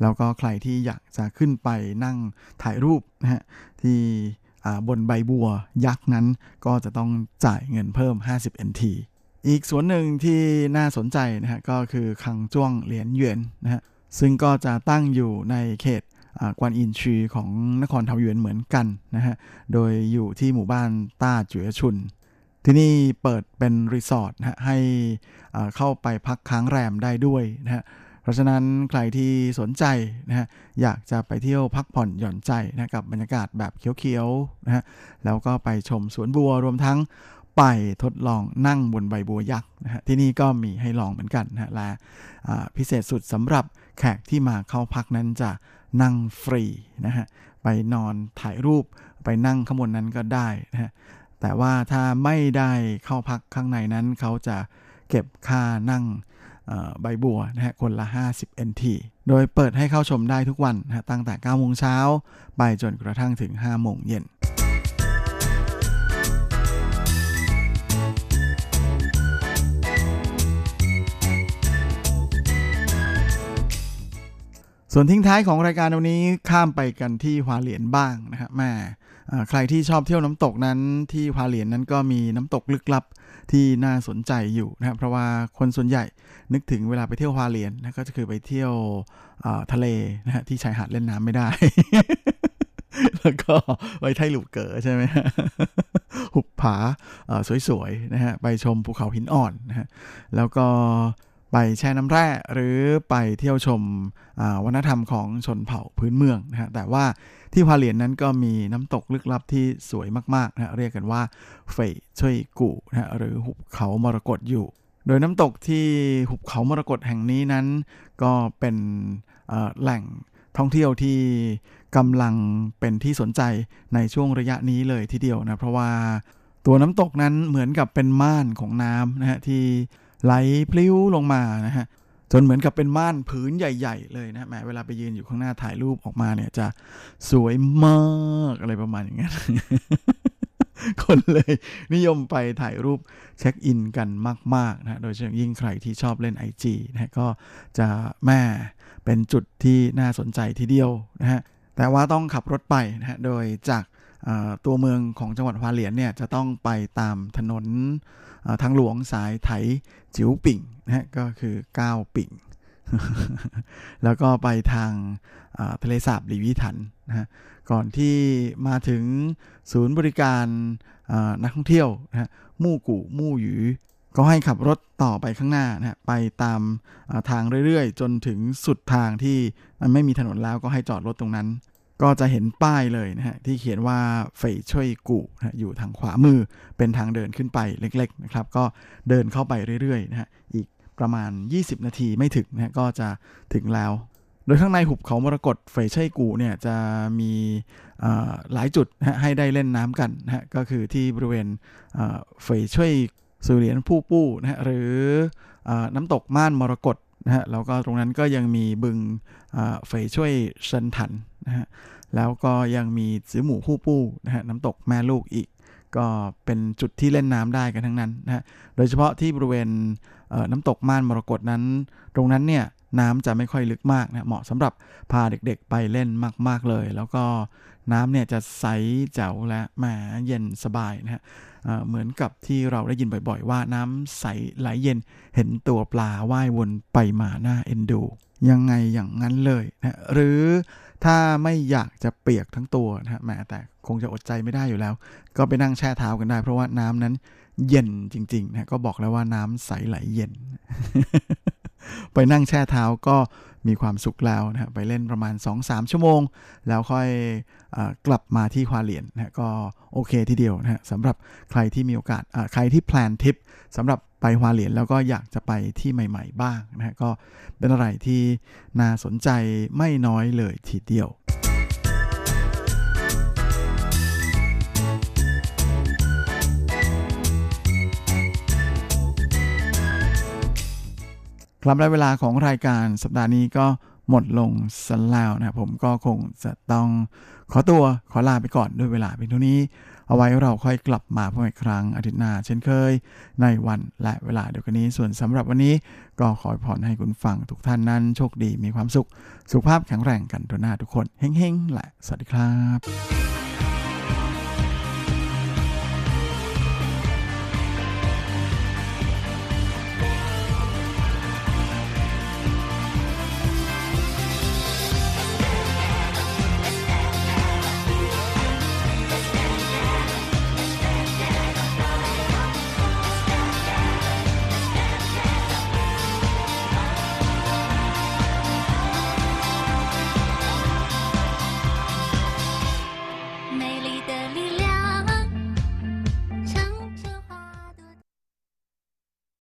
Speaker 8: แล้วก็ใครที่อยากจะขึ้นไปนั่งถ่ายรูปนะฮะที่บนใบบัวยักษ์นั้นก็จะต้องจ่ายเงินเพิ่ม 50 NT อีกสวนหนึ่งที่น่าสนใจนะฮะก็คือคังจ้วงเหรียญเยวนนะฮะซึ่งก็จะตั้งอยู่ในเขต กวนอินชีของนครเทาหยวนเหมือนกันนะฮะ โดยอยู่ที่หมู่บ้านต้าเจ๋อชุน ที่นี่เปิดเป็นรีสอร์ทนะให้เข้าไปพักค้างแรมได้ด้วยนะฮะ เพราะฉะนั้นใครที่สนใจนะฮะอยากจะไปเที่ยวพักผ่อนหย่อนใจนะกับบรรยากาศแบบเขียวๆนะฮะ แล้วก็ไปชมสวนบัวรวมทั้งไปทดลองนั่งบนใบบัวยักษ์นะฮะที่นี่ก็มีให้ลองเหมือนกันนะฮะและพิเศษสุดสำหรับแขกที่มาเข้าพักนั้นจะ นั่งฟรีนะฮะไปนอนถ่ายรูปไปนั่งข้างบนนั้นก็ได้นะฮะแต่ว่าถ้าไม่ได้เข้าพักข้างในนั้นเขาจะเก็บค่านั่งใบบัวนะฮะคนละ 50 NT โดยเปิดให้เข้าชมได้ทุกวันนะตั้งแต่9โมงเช้าไปจนกระทั่งถึง5โมงเย็น ส่วนทิ้งท้ายของรายการวันนี้ข้ามไปกันที่ฮวาเหลียนบ้างนะครับแม่ใครที่ชอบเที่ยวน้ำตกนั้นที่ฮวาเหลียนนั้นก็มีน้ำตกลึกลับที่น่าสนใจอยู่นะครับเพราะว่าคนส่วนใหญ่นึกถึงเวลาไปเที่ยวฮวาเหลียนนะก็จะคือไปเที่ยวทะเลนะฮะที่ชายหาดเล่นน้ำไม่ได้ แล้วก็ไปไทหลุกเก๋อใช่ไหมหุบผาสวยๆนะฮะไปชมภูเขาหินอ่อนนะฮะแล้วก็ ไปแช่น้ำแร่หรือไปเที่ยวชมวัฒนธรรมของชนเผ่าพื้นเมืองนะฮะแต่ว่าที่พาเหลียนนั้นก็มีน้ำตกลึกลับที่สวยมากๆนะเรียกกันว่าเฟยช่วยกูนะหรือหุบเขามรกตอยู่ โดยน้ำตกที่หุบเขามรกตแห่งนี้นั้น ก็เป็นแหล่งท่องเที่ยวที่กำลังเป็นที่สนใจในช่วงระยะนี้เลยทีเดียวนะเพราะว่าตัวน้ำตกนั้นเหมือนกับเป็นม่านของน้ำนะฮะที่ ไหลพลิ้วลงมานะฮะจนเหมือนกับเป็นม่านผืนใหญ่ ๆ เลยนะแม้เวลาไปยืนอยู่ข้างหน้าถ่ายรูปออกมาเนี่ยจะสวยมากอะไรประมาณอย่างเงี้ยคนเลยนิยมไปถ่ายรูปเช็คอินกันมากๆนะโดยเฉพาะยิ่งใครที่ชอบเล่น IG นะก็จะแม่เป็นจุดที่น่าสนใจทีเดียวนะฮะแต่ว่าต้องขับรถไปนะฮะโดยจาก ตัวเมืองของจังหวัดฮวาเหลียนเนี่ยจะต้องไปตามถนนทางหลวงสายไถจิ๋วปิ่งนะฮะก็คือ9ปิ่ง แล้วก็ไปทางทะเลสาบหลีวิถันนะฮะก่อนที่มาถึงศูนย์บริการนักท่องเที่ยวนะฮะมู่กู่มู่หยูก็ให้ขับรถต่อไปข้างหน้านะฮะไปตามทางเรื่อยๆ จนถึงสุดทางที่มันไม่มีถนนแล้วก็ให้จอดรถตรงนั้น ก็จะเห็นป้ายเลยนะฮะที่เขียนว่าเฟยช่วยกูนะอยู่ทางขวามือเป็นทางเดินขึ้นไปเล็กๆนะครับก็เดินเข้าไปเรื่อยๆนะฮะอีกประมาณ 20 นาทีไม่ถึงนะฮะก็จะถึงแล้ว โดยข้างในหุบเขามรกตเฟยช่วยกูเนี่ยจะมีหลายจุดนะให้ได้เล่นน้ำกันนะฮะก็คือที่บริเวณเฟยช่วยสุเหรียนผู้ปู้นะฮะหรือน้ำตกม่านมรกตนะฮะแล้วก็ตรงนั้นก็ยังมีบึงเฟยช่วยเซินถัน นะฮะแล้วก็ยังมีสือหมูผู้ปู้นะฮะน้ำตกแม่ลูกอีก ก็เป็นจุดที่เล่นน้ำได้กันทั้งนั้นนะฮะโดยเฉพาะที่บริเวณน้ำตกม่านมรกตนั้น ตรงนั้นเนี่ยน้ำจะไม่ค่อยลึกมากนะเหมาะสำหรับพาเด็กๆไปเล่นมากๆเลย แล้วก็น้ำเนี่ยจะใสแจ๋วและแหมเย็นสบายนะฮะเหมือนกับที่เราได้ยินบ่อยๆ ว่าน้ำใสไหลเย็นเห็นตัวปลาว่ายวนไปมาหน้าเอ็นดู ยังไงอย่างนั้นเลยนะหรือ ถ้าไม่อยากจะเปียกทั้งตัวนะฮะแม้แต่คงจะอดใจไม่ได้อยู่แล้ว ก็ไปนั่งแช่เท้ากันได้ เพราะว่าน้ำนั้นเย็นจริงๆนะก็บอกแล้วว่าน้ำใสไหลเย็น ไปนั่งแช่เท้าก็มีความสุขแล้วนะไปเล่นประมาณ 2-3 ชั่วโมง แล้วค่อยอกลับมาที่ควาเหลียนนะก็โอเคทีเดียวนะสำหรับใครที่มีโอกาสใครที่แพลนทริปสำหรับ ไปฮวาเหลียนแล้วก็อยากจะไปที่ใหม่ๆบ้างนะก็เป็นอะไรที่น่าสนใจไม่น้อยเลยทีเดียวครับและเวลาของรายการสัปดาห์นี้ก็หมดลงสันแล้วนะผมก็คงจะต้อง ขอตัวขอลาไปก่อนด้วยเวลาเป็นเท่านี้ เอาไว้เราค่อยกลับมาพบอีกครั้งอาทิตย์หน้าเช่นเคย ในวันและเวลาเดียวกันนี้ ส่วนสำหรับวันนี้ก็ขอพรให้คุณฟังทุกท่านนั้นโชคดีมีความสุข สุขภาพแข็งแรงกันทุกหน้าทุกคนเฮ้งๆแหละสวัสดีครับ